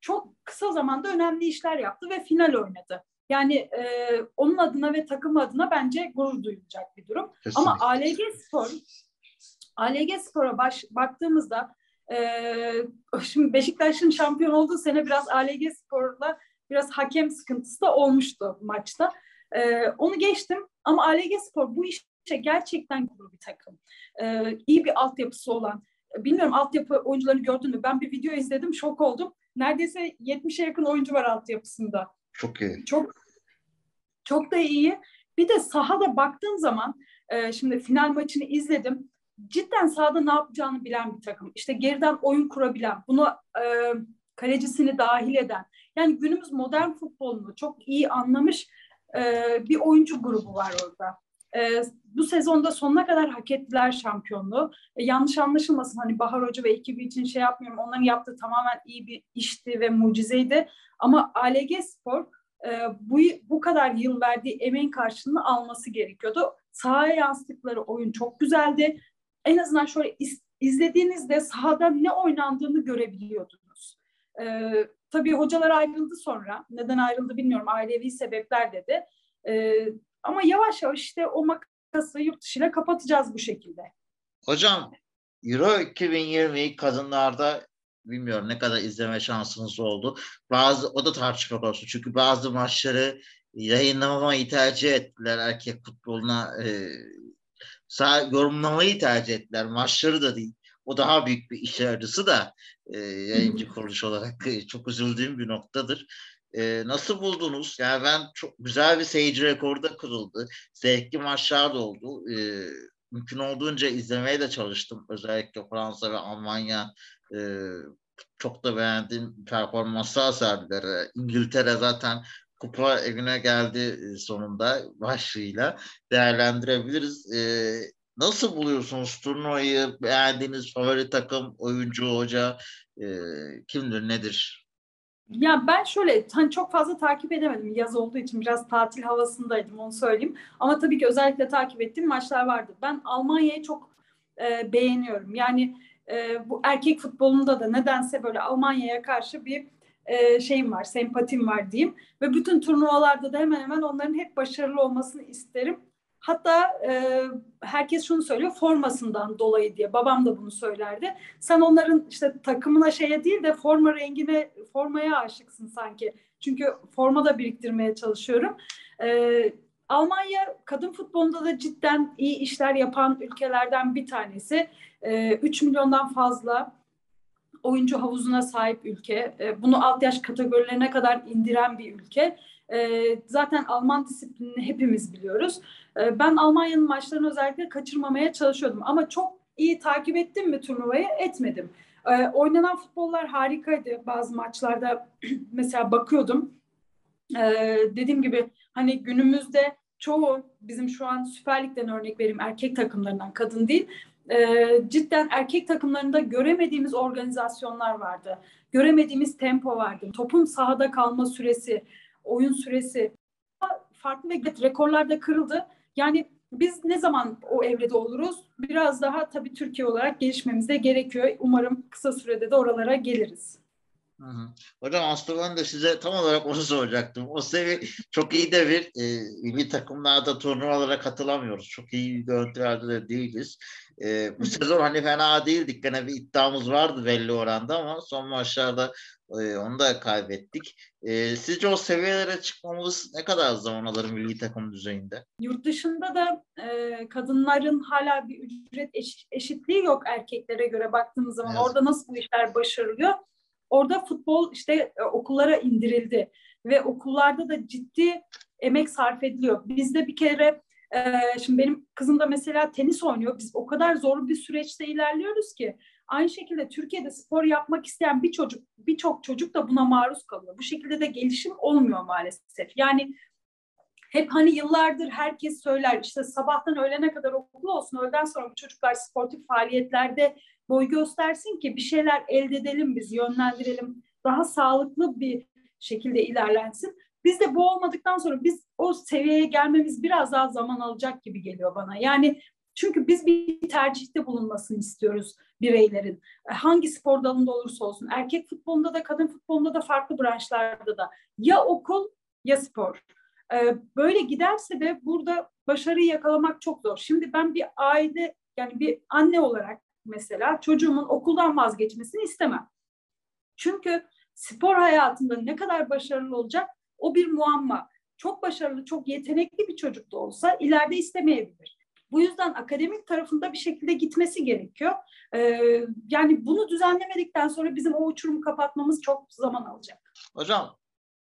çok kısa zamanda önemli işler yaptı ve final oynadı. Yani e, onun adına ve takım adına bence gurur duyulacak bir durum. Kesinlikle. Ama ALG Spor, ALG Spor'a baş, baktığımızda e, şimdi Beşiktaş'ın şampiyon olduğu sene biraz ALG Spor'la biraz hakem sıkıntısı da olmuştu maçta. E, onu geçtim ama ALG Spor bu işe gerçekten kurulu bir takım. E, iyi bir altyapısı olan, bilmiyorum altyapı oyuncularını gördün mü? Ben bir video izledim, şok oldum. Neredeyse 70'e yakın oyuncu var altyapısında. Çok iyi. Çok çok da iyi. Bir de sahada baktığın zaman e, şimdi final maçını izledim. Cidden sahada ne yapacağını bilen bir takım. İşte geriden oyun kurabilen, bunu e, kalecisini dahil eden. Yani günümüz modern futbolunu çok iyi anlamış e, bir oyuncu grubu var orada. E, bu sezonda sonuna kadar hak ettiler şampiyonluğu. E, yanlış anlaşılmasın hani Bahar Hoca ve ekibi için şey yapmıyorum. Onların yaptığı tamamen iyi bir işti ve mucizeydi. Ama ALG Spor e, bu, bu kadar yıl verdiği emeğin karşılığını alması gerekiyordu. Sahaya yansıttıkları oyun çok güzeldi. En azından şöyle iz, izlediğinizde sahada ne oynandığını görebiliyordunuz. E, tabii hocalar ayrıldı sonra. Neden ayrıldı bilmiyorum. Ailevi sebepler dedi. E, ama yavaş yavaş işte o makası yurt dışıyla kapatacağız bu şekilde. Hocam Euro 2020 kadınlarda bilmiyorum ne kadar izleme şansınız oldu. Bazı o da tartışma konusu. Çünkü bazı maçları yayınlamamayı tercih ettiler erkek futboluna e, sağ, yorumlamayı tercih ettiler. Maçları da değil. O daha büyük bir iş acısı da e, yayıncı kuruluş olarak e, çok üzüldüğüm bir noktadır. E, nasıl buldunuz? Yani ben çok güzel bir seyirci rekoru da kırıldı. Zevkli maçlar da oldu. E, mümkün olduğunca izlemeye de çalıştım. Özellikle Fransa ve Almanya e, çok da beğendiğim performanslar serdiler. İngiltere zaten kupa evine geldi sonunda başlığıyla değerlendirebiliriz. E, nasıl buluyorsunuz turnuvayı? Beğendiğiniz favori takım, oyuncu, hoca e, kimdir, nedir? Ya ben şöyle hani çok fazla takip edemedim yaz olduğu için biraz tatil havasındaydım onu söyleyeyim. Ama tabii ki özellikle takip ettiğim maçlar vardı. Ben Almanya'yı çok e, beğeniyorum. Yani e, bu erkek futbolunda da nedense böyle Almanya'ya karşı bir e, şeyim var, sempatim var diyeyim. Ve bütün turnuvalarda da hemen hemen onların hep başarılı olmasını isterim. Hatta e, herkes şunu söylüyor formasından dolayı diye. Babam da bunu söylerdi. Sen onların işte takımına şeye değil de forma rengine, formaya aşıksın sanki. Çünkü forma da biriktirmeye çalışıyorum. E, Almanya kadın futbolunda da cidden iyi işler yapan ülkelerden bir tanesi. E, 3 milyondan fazla oyuncu havuzuna sahip ülke. E, bunu alt yaş kategorilerine kadar indiren bir ülke. E, zaten Alman disiplinini hepimiz biliyoruz. E, ben Almanya'nın maçlarını özellikle kaçırmamaya çalışıyordum. Ama çok iyi takip ettim mi turnuvayı? Etmedim. E, oynanan futbollar harikaydı. Bazı maçlarda mesela bakıyordum. E, dediğim gibi hani günümüzde çoğu bizim şu an Süper Lig'den örnek vereyim erkek takımlarından kadın değil e, cidden erkek takımlarında göremediğimiz organizasyonlar vardı. Göremediğimiz tempo vardı. Topun sahada kalma süresi, oyun süresi farklı ve rekorlar da kırıldı. Yani biz ne zaman o evrede oluruz? Biraz daha tabii Türkiye olarak gelişmemiz de gerekiyor. Umarım kısa sürede de oralara geliriz. Hı hı. Hocam aslında ben de size tam olarak onu soracaktım. O sevi çok iyi de bir e, milli takımlarda turnuvalara katılamıyoruz. Çok iyi görüntülerde de değiliz. E, bu sezon hani fena değildik. Gene bir iddiamız vardı belli oranda ama son maçlarda e, onu da kaybettik. E, sizce o seviyelere çıkmamız ne kadar zaman alır milli takım düzeyinde? Yurt dışında da e, kadınların hala bir ücret eş, eşitliği yok erkeklere göre baktığımız zaman. Evet. Orada nasıl bu işler başarılıyor? Orada futbol işte e, okullara indirildi ve okullarda da ciddi emek sarf ediliyor. Bizde bir kere e, şimdi benim kızım da mesela tenis oynuyor. Biz o kadar zor bir süreçte ilerliyoruz ki aynı şekilde Türkiye'de spor yapmak isteyen bir çocuk birçok çocuk da buna maruz kalıyor. Bu şekilde de gelişim olmuyor maalesef. Yani hep hani yıllardır herkes söyler işte sabahtan öğlene kadar okul olsun öğleden sonra bu çocuklar sportif faaliyetlerde boy göstersin ki bir şeyler elde edelim biz, yönlendirelim. Daha sağlıklı bir şekilde ilerlensin. Biz de bu olmadıktan sonra biz o seviyeye gelmemiz biraz daha zaman alacak gibi geliyor bana. Yani çünkü biz bir tercihte bulunmasını istiyoruz bireylerin. Hangi spor dalında olursa olsun. Erkek futbolunda da kadın futbolunda da farklı branşlarda da. Ya okul ya spor. Böyle giderse de burada başarıyı yakalamak çok zor. Şimdi ben bir aile yani bir anne olarak mesela çocuğumun okuldan vazgeçmesini istemem. Çünkü spor hayatında ne kadar başarılı olacak o bir muamma. Çok başarılı, çok yetenekli bir çocuk da olsa ileride istemeyebilir. Bu yüzden akademik tarafında bir şekilde gitmesi gerekiyor. Ee, yani bunu düzenlemedikten sonra bizim o uçurumu kapatmamız çok zaman alacak. Hocam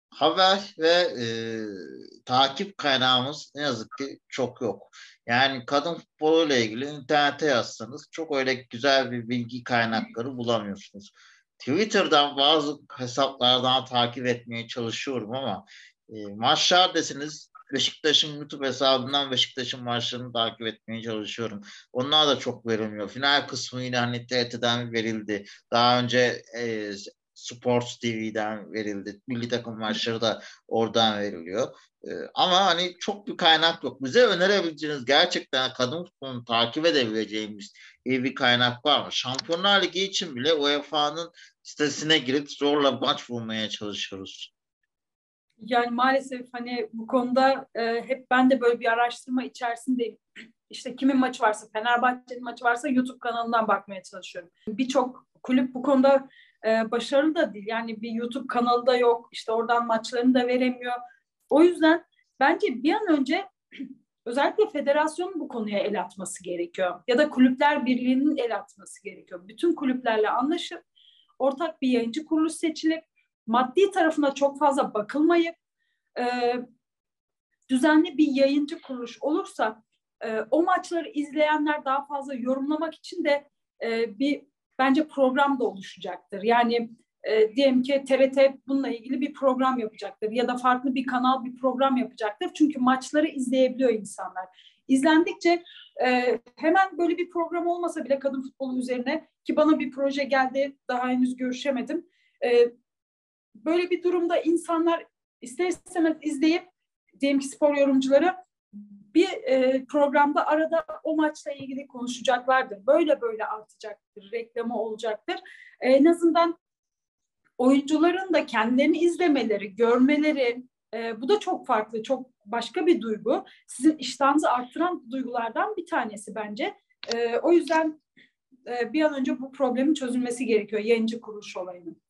haber ve e, takip kaynağımız ne yazık ki çok yok. Yani kadın futbolu ile ilgili internete yazsanız çok öyle güzel bir bilgi kaynakları bulamıyorsunuz. Twitter'dan bazı hesaplardan takip etmeye çalışıyorum ama e, maçlar desiniz Beşiktaş'ın YouTube hesabından Beşiktaş'ın maçlarını takip etmeye çalışıyorum. Onlar da çok verilmiyor. Final kısmı yine hani TRT'den verildi. Daha önce e, Sports TV'den verildi. Milli takım maçları da oradan veriliyor. Ee, ama hani çok bir kaynak yok. Bize önerebileceğiniz gerçekten kadın futbolunu takip edebileceğimiz iyi bir kaynak var mı? Şampiyonlar Ligi için bile UEFA'nın sitesine girip zorla maç bulmaya çalışıyoruz. Yani maalesef hani bu konuda e, hep ben de böyle bir araştırma içerisindeyim. İşte kimin maçı varsa, Fenerbahçe'nin maçı varsa YouTube kanalından bakmaya çalışıyorum. Birçok kulüp bu konuda e, başarılı da değil. Yani bir YouTube kanalı da yok. İşte oradan maçlarını da veremiyor. O yüzden bence bir an önce özellikle federasyonun bu konuya el atması gerekiyor. Ya da kulüpler birliğinin el atması gerekiyor. Bütün kulüplerle anlaşıp ortak bir yayıncı kuruluş seçilip maddi tarafına çok fazla bakılmayıp e, düzenli bir yayıncı kuruluş olursa e, o maçları izleyenler daha fazla yorumlamak için de e, bir bence program da oluşacaktır. Yani e, diyelim ki TRT bununla ilgili bir program yapacaktır ya da farklı bir kanal bir program yapacaktır. Çünkü maçları izleyebiliyor insanlar. İzlendikçe e, hemen böyle bir program olmasa bile kadın futbolu üzerine ki bana bir proje geldi daha henüz görüşemedim. E, böyle bir durumda insanlar ister istemez izleyip diyelim ki spor yorumcuları bir e, programda arada o maçla ilgili konuşacaklardır. Böyle böyle artacaktır, reklamı olacaktır. E, en azından oyuncuların da kendilerini izlemeleri, görmeleri, e, bu da çok farklı, çok başka bir duygu. Sizin iştahınızı arttıran duygulardan bir tanesi bence. E, o yüzden e, bir an önce bu problemin çözülmesi gerekiyor, yayıncı kuruluş olayının.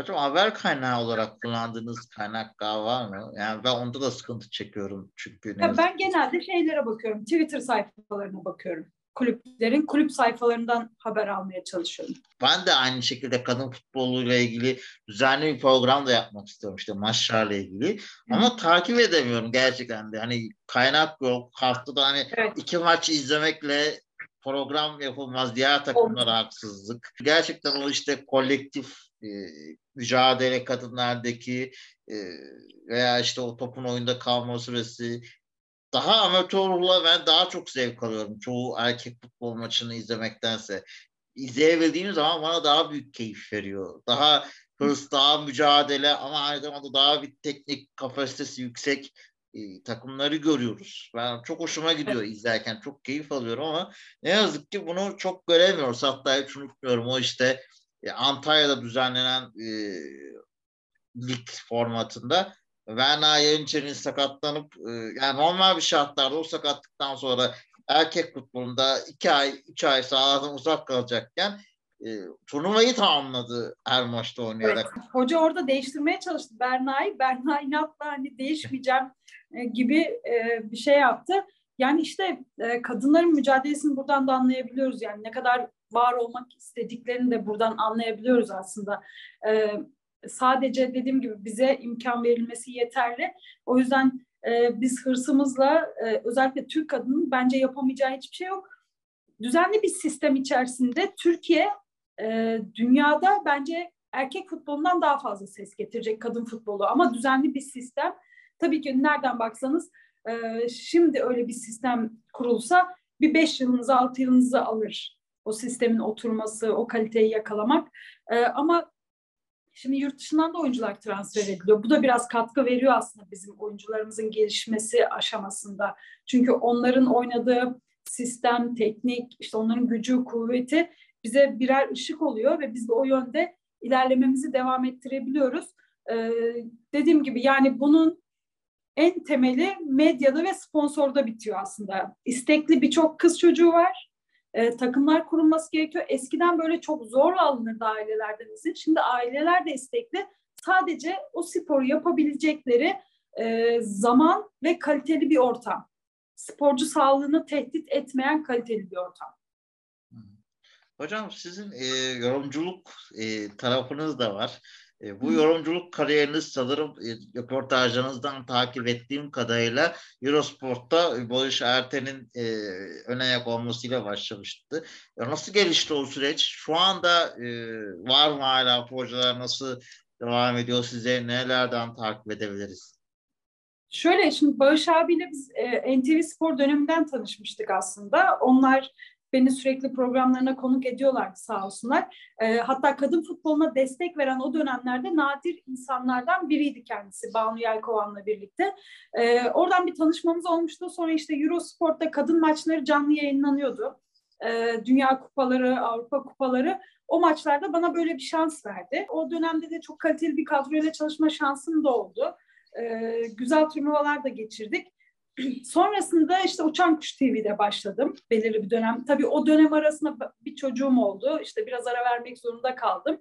Hocam haber kaynağı olarak kullandığınız kaynaklar var mı? Yani ben onda da sıkıntı çekiyorum çünkü. Ya ben genelde şeylere bakıyorum. Twitter sayfalarına bakıyorum. Kulüplerin kulüp sayfalarından haber almaya çalışıyorum. Ben de aynı şekilde kadın futboluyla ilgili düzenli bir program da yapmak istiyorum işte maçlarla ilgili. Ama Hı. takip edemiyorum gerçekten de. Hani kaynak yok. Haftada hani evet. iki maç izlemekle program yapılmaz. Diğer takımlara haksızlık. Gerçekten o işte kolektif e, mücadele kadınlardaki e, veya işte o topun oyunda kalma süresi daha amatör ruhla ben daha çok zevk alıyorum çoğu erkek futbol maçını izlemektense. İzleyebildiğim zaman bana daha büyük keyif veriyor. Daha hırs, daha mücadele ama aynı zamanda daha bir teknik kapasitesi yüksek e, takımları görüyoruz. Ben çok hoşuma gidiyor izlerken. Çok keyif alıyorum ama ne yazık ki bunu çok göremiyoruz. Hatta hiç unutmuyorum o işte Antalya'da düzenlenen e, lig formatında Verna Yeniçer'in sakatlanıp e, yani normal bir şartlarda o sakatlıktan sonra erkek futbolunda iki ay, üç ay sahadan uzak kalacakken e, turnuvayı tamamladı her maçta oynayarak. Evet. Hoca orada değiştirmeye çalıştı Berna'yı. Berna inatla hani değişmeyeceğim e, gibi e, bir şey yaptı. Yani işte e, kadınların mücadelesini buradan da anlayabiliyoruz. Yani ne kadar var olmak istediklerini de buradan anlayabiliyoruz aslında. E, sadece dediğim gibi bize imkan verilmesi yeterli. O yüzden e, biz hırsımızla e, özellikle Türk kadının bence yapamayacağı hiçbir şey yok. Düzenli bir sistem içerisinde Türkiye e, dünyada bence erkek futbolundan daha fazla ses getirecek kadın futbolu ama düzenli bir sistem. Tabii ki nereden baksanız e, şimdi öyle bir sistem kurulsa bir beş yılınızı altı yılınızı alır o sistemin oturması, o kaliteyi yakalamak. E, ama şimdi yurt dışından da oyuncular transfer ediliyor. Bu da biraz katkı veriyor aslında bizim oyuncularımızın gelişmesi aşamasında. Çünkü onların oynadığı sistem, teknik, işte onların gücü, kuvveti bize birer ışık oluyor ve biz de o yönde ilerlememizi devam ettirebiliyoruz. Ee, dediğim gibi yani bunun en temeli medyada ve sponsorda bitiyor aslında. İstekli birçok kız çocuğu var e, takımlar kurulması gerekiyor. Eskiden böyle çok zor alınırdı ailelerden izin. Şimdi aileler de istekli. Sadece o sporu yapabilecekleri e, zaman ve kaliteli bir ortam. Sporcu sağlığını tehdit etmeyen kaliteli bir ortam. Hocam sizin e, yorumculuk e, tarafınız da var. E, bu yorumculuk kariyeriniz sanırım e, röportajlarınızdan takip ettiğim kadarıyla Eurosport'ta Barış Erten'in e, ön ayak olmasıyla başlamıştı. E, nasıl gelişti o süreç? Şu anda e, var mı hala projeler nasıl devam ediyor size? Nelerden takip edebiliriz? Şöyle şimdi Bağış abiyle biz e, NTV Spor döneminden tanışmıştık aslında. Onlar beni sürekli programlarına konuk ediyorlardı sağ olsunlar. E, hatta kadın futboluna destek veren o dönemlerde nadir insanlardan biriydi kendisi Banu Yelkovan'la birlikte. E, oradan bir tanışmamız olmuştu. Sonra işte Eurosport'ta kadın maçları canlı yayınlanıyordu. E, Dünya kupaları, Avrupa kupaları o maçlarda bana böyle bir şans verdi. O dönemde de çok kaliteli bir kadroyla çalışma şansım da oldu. E, güzel turnuvalar da geçirdik. Sonrasında işte Uçan Kuş TV'de başladım belirli bir dönem. Tabii o dönem arasında bir çocuğum oldu. İşte biraz ara vermek zorunda kaldım.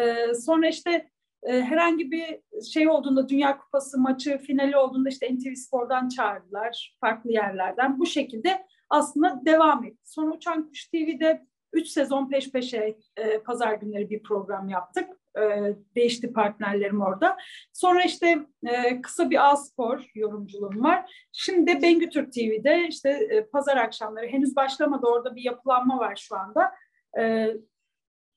Ee, sonra işte e, herhangi bir şey olduğunda Dünya Kupası maçı finali olduğunda işte NTV Spor'dan çağırdılar farklı yerlerden. Bu şekilde aslında devam etti. Sonra Uçan Kuş TV'de 3 sezon peş peşe e, pazar günleri bir program yaptık. E, değişti partnerlerim orada. Sonra işte e, kısa bir A-Spor yorumculuğum var. Şimdi de Bengü Türk TV'de işte e, pazar akşamları henüz başlamadı. Orada bir yapılanma var şu anda. E,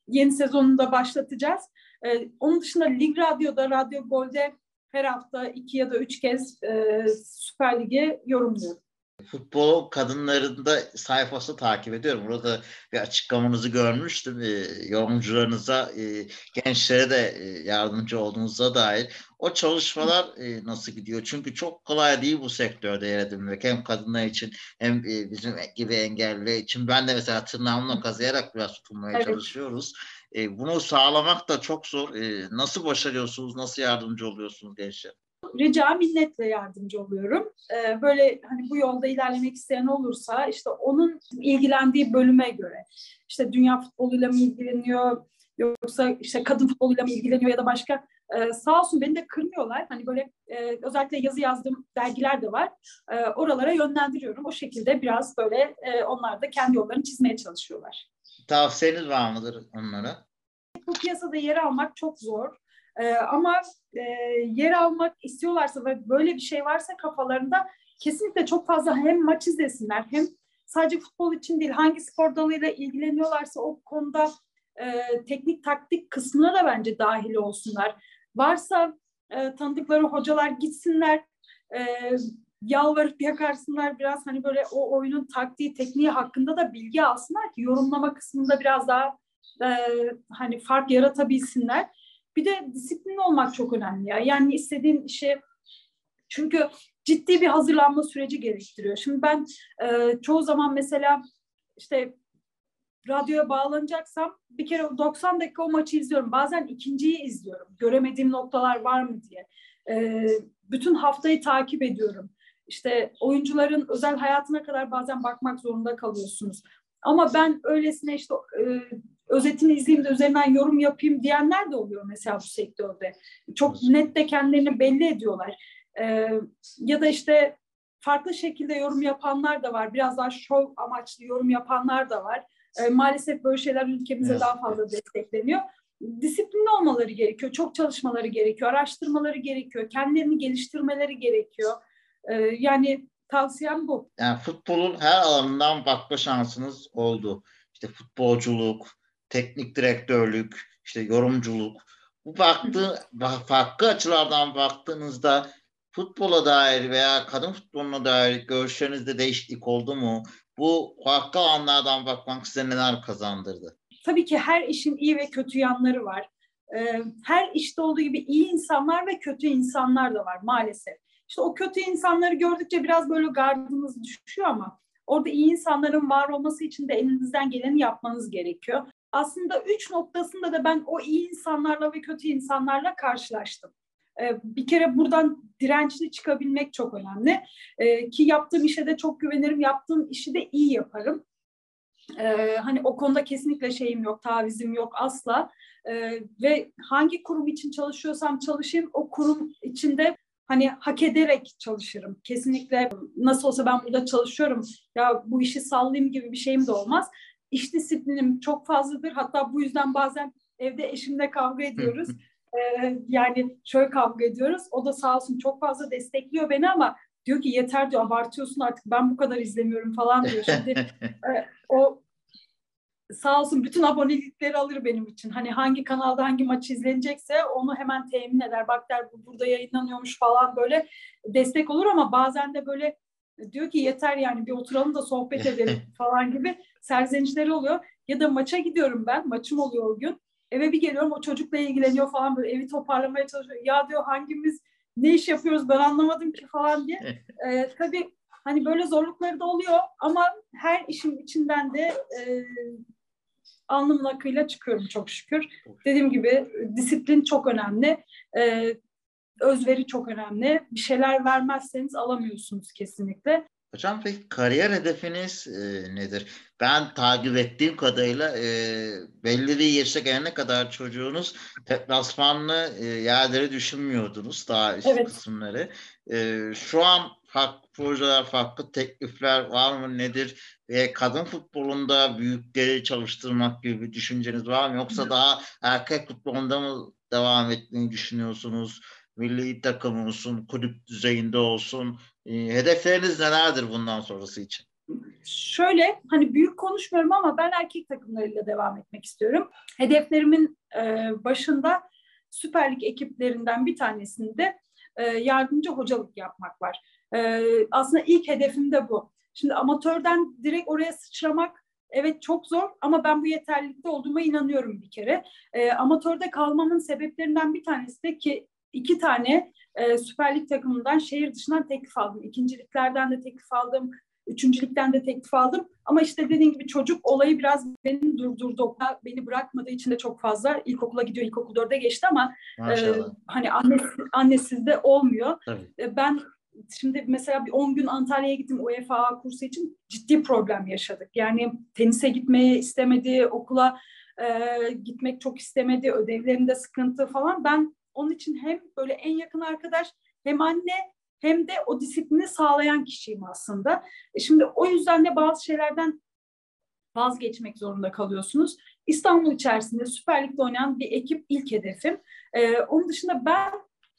yeni sezonunda başlatacağız. E, onun dışında Lig Radyo'da, Radyo Gol'de her hafta iki ya da üç kez e, Süper Lig'e yorumluyorum futbol kadınlarında sayfası takip ediyorum. Burada bir açıklamanızı görmüştüm. E, yorumcularınıza, e, gençlere de e, yardımcı olduğunuza dair. O çalışmalar e, nasıl gidiyor? Çünkü çok kolay değil bu sektörde yer edinmek. Hem kadınlar için hem e, bizim gibi engelli için. Ben de mesela tırnağımla kazıyarak biraz tutunmaya evet. çalışıyoruz. E, bunu sağlamak da çok zor. E, nasıl başarıyorsunuz? Nasıl yardımcı oluyorsunuz gençler? Rica minnetle yardımcı oluyorum. Ee, böyle hani bu yolda ilerlemek isteyen olursa işte onun ilgilendiği bölüme göre işte dünya futboluyla mı ilgileniyor yoksa işte kadın futboluyla mı ilgileniyor ya da başka ee, sağ olsun beni de kırmıyorlar. Hani böyle e, özellikle yazı yazdığım dergiler de var. E, oralara yönlendiriyorum. O şekilde biraz böyle e, onlar da kendi yollarını çizmeye çalışıyorlar. Tavsiyeniz var mıdır onlara? Bu piyasada yer almak çok zor. E, ama e, yer almak istiyorlarsa ve böyle bir şey varsa kafalarında kesinlikle çok fazla hem maç izlesinler hem sadece futbol için değil hangi spor dalıyla ilgileniyorlarsa o konuda e, teknik taktik kısmına da bence dahil olsunlar. Varsa e, tanıdıkları hocalar gitsinler e, yalvarıp yakarsınlar biraz hani böyle o oyunun taktiği tekniği hakkında da bilgi alsınlar ki yorumlama kısmında biraz daha e, hani fark yaratabilsinler. Bir de disiplin olmak çok önemli ya. Yani istediğin işe çünkü ciddi bir hazırlanma süreci gerektiriyor. Şimdi ben e, çoğu zaman mesela işte radyoya bağlanacaksam bir kere 90 dakika o maçı izliyorum. Bazen ikinciyi izliyorum. Göremediğim noktalar var mı diye. E, bütün haftayı takip ediyorum. İşte oyuncuların özel hayatına kadar bazen bakmak zorunda kalıyorsunuz. Ama ben öylesine işte e, özetini izleyeyim de üzerinden yorum yapayım diyenler de oluyor mesela bu sektörde. Çok net de kendilerini belli ediyorlar. Ee, ya da işte farklı şekilde yorum yapanlar da var. Biraz daha şov amaçlı yorum yapanlar da var. Ee, maalesef böyle şeyler ülkemizde evet. daha fazla destekleniyor. Disiplinli olmaları gerekiyor. Çok çalışmaları gerekiyor. Araştırmaları gerekiyor. Kendilerini geliştirmeleri gerekiyor. Ee, yani tavsiyem bu. Yani futbolun her alanından bakma şansınız oldu. İşte futbolculuk, teknik direktörlük, işte yorumculuk. Bu baktı, farklı açılardan baktığınızda futbola dair veya kadın futboluna dair görüşlerinizde değişiklik oldu mu? Bu farklı alanlardan bakmak size neler kazandırdı? Tabii ki her işin iyi ve kötü yanları var. Ee, her işte olduğu gibi iyi insanlar ve kötü insanlar da var maalesef. İşte o kötü insanları gördükçe biraz böyle gardınız düşüyor ama orada iyi insanların var olması için de elinizden geleni yapmanız gerekiyor aslında üç noktasında da ben o iyi insanlarla ve kötü insanlarla karşılaştım. Ee, bir kere buradan dirençli çıkabilmek çok önemli. Ee, ki yaptığım işe de çok güvenirim, yaptığım işi de iyi yaparım. Ee, hani o konuda kesinlikle şeyim yok, tavizim yok asla. ve hangi kurum için çalışıyorsam çalışayım, o kurum içinde hani hak ederek çalışırım. Kesinlikle nasıl olsa ben burada çalışıyorum, ya bu işi sallayayım gibi bir şeyim de olmaz iş disiplinim çok fazladır. Hatta bu yüzden bazen evde eşimle kavga ediyoruz. ee, yani şöyle kavga ediyoruz. O da sağ olsun çok fazla destekliyor beni ama diyor ki yeter diyor abartıyorsun artık ben bu kadar izlemiyorum falan diyor. Şimdi e, o sağ olsun bütün abonelikleri alır benim için. Hani hangi kanalda hangi maç izlenecekse onu hemen temin eder. Bak der bu burada yayınlanıyormuş falan böyle destek olur ama bazen de böyle diyor ki yeter yani bir oturalım da sohbet edelim falan gibi serzenişleri oluyor. Ya da maça gidiyorum ben, maçım oluyor o gün. Eve bir geliyorum o çocukla ilgileniyor falan böyle evi toparlamaya çalışıyor. Ya diyor hangimiz ne iş yapıyoruz ben anlamadım ki falan diye. Ee, tabii hani böyle zorlukları da oluyor ama her işin içinden de e, alnımın akıyla çıkıyorum çok şükür. Dediğim gibi disiplin çok önemli. Ee, özveri çok önemli. Bir şeyler vermezseniz alamıyorsunuz kesinlikle. Hocam peki kariyer hedefiniz e, nedir? Ben takip ettiğim kadarıyla e, belli bir yaşa gelene kadar çocuğunuz deplasmanlı e, yerleri düşünmüyordunuz daha üst Evet. kısımları. E, şu an farklı projeler, farklı teklifler var mı nedir? Ve kadın futbolunda büyükleri çalıştırmak gibi bir düşünceniz var mı? Yoksa daha erkek futbolunda mı devam etmeyi düşünüyorsunuz? Milli takım olsun, kulüp düzeyinde olsun. E, hedefleriniz nelerdir bundan sonrası için? Şöyle hani büyük konuşmuyorum ama ben erkek takımlarıyla devam etmek istiyorum. Hedeflerimin e, başında Süper Lig ekiplerinden bir tanesinde e, yardımcı hocalık yapmak var. E, aslında ilk hedefim de bu. Şimdi amatörden direkt oraya sıçramak evet çok zor ama ben bu yeterlilikte olduğuma inanıyorum bir kere. E, amatörde kalmamın sebeplerinden bir tanesi de ki iki tane e, Süper Lig takımından şehir dışından teklif aldım. İkinciliklerden de teklif aldım. Üçüncülükten de teklif aldım. Ama işte dediğim gibi çocuk olayı biraz beni durdurdu. Beni bırakmadığı için de çok fazla. İlkokula gidiyor, ilkokul dörde geçti ama e, hani annesi, annesiz de olmuyor. Tabii. E, ben şimdi mesela bir 10 gün Antalya'ya gittim UEFA kursu için ciddi problem yaşadık. Yani tenise gitmeye istemedi, okula e, gitmek çok istemedi, ödevlerinde sıkıntı falan. Ben onun için hem böyle en yakın arkadaş hem anne hem de o disiplini sağlayan kişiyim aslında. E şimdi o yüzden de bazı şeylerden vazgeçmek zorunda kalıyorsunuz. İstanbul içerisinde Süper Lig'de oynayan bir ekip ilk hedefim. Ee, onun dışında ben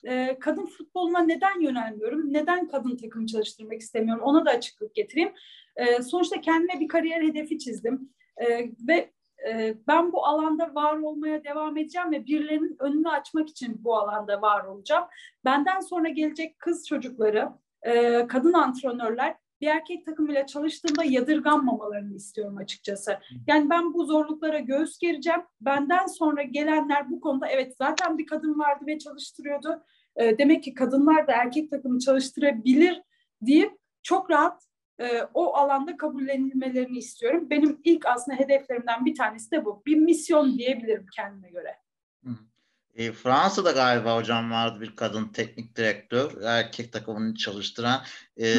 e, kadın futboluna neden yönelmiyorum? Neden kadın takım çalıştırmak istemiyorum? Ona da açıklık getireyim. E, sonuçta kendime bir kariyer hedefi çizdim. E, ve e, ben bu alanda var olmaya devam edeceğim ve birilerinin önünü açmak için bu alanda var olacağım. Benden sonra gelecek kız çocukları, e, kadın antrenörler bir erkek takımıyla çalıştığımda yadırganmamalarını istiyorum açıkçası. Yani ben bu zorluklara göğüs gereceğim. Benden sonra gelenler bu konuda evet zaten bir kadın vardı ve çalıştırıyordu. E, demek ki kadınlar da erkek takımı çalıştırabilir deyip çok rahat e, o alanda kabullenilmelerini istiyorum. Benim ilk aslında hedeflerimden bir tanesi de bu. Bir misyon diyebilirim kendime göre. E, Fransa'da galiba hocam vardı bir kadın teknik direktör, erkek takımını çalıştıran. E,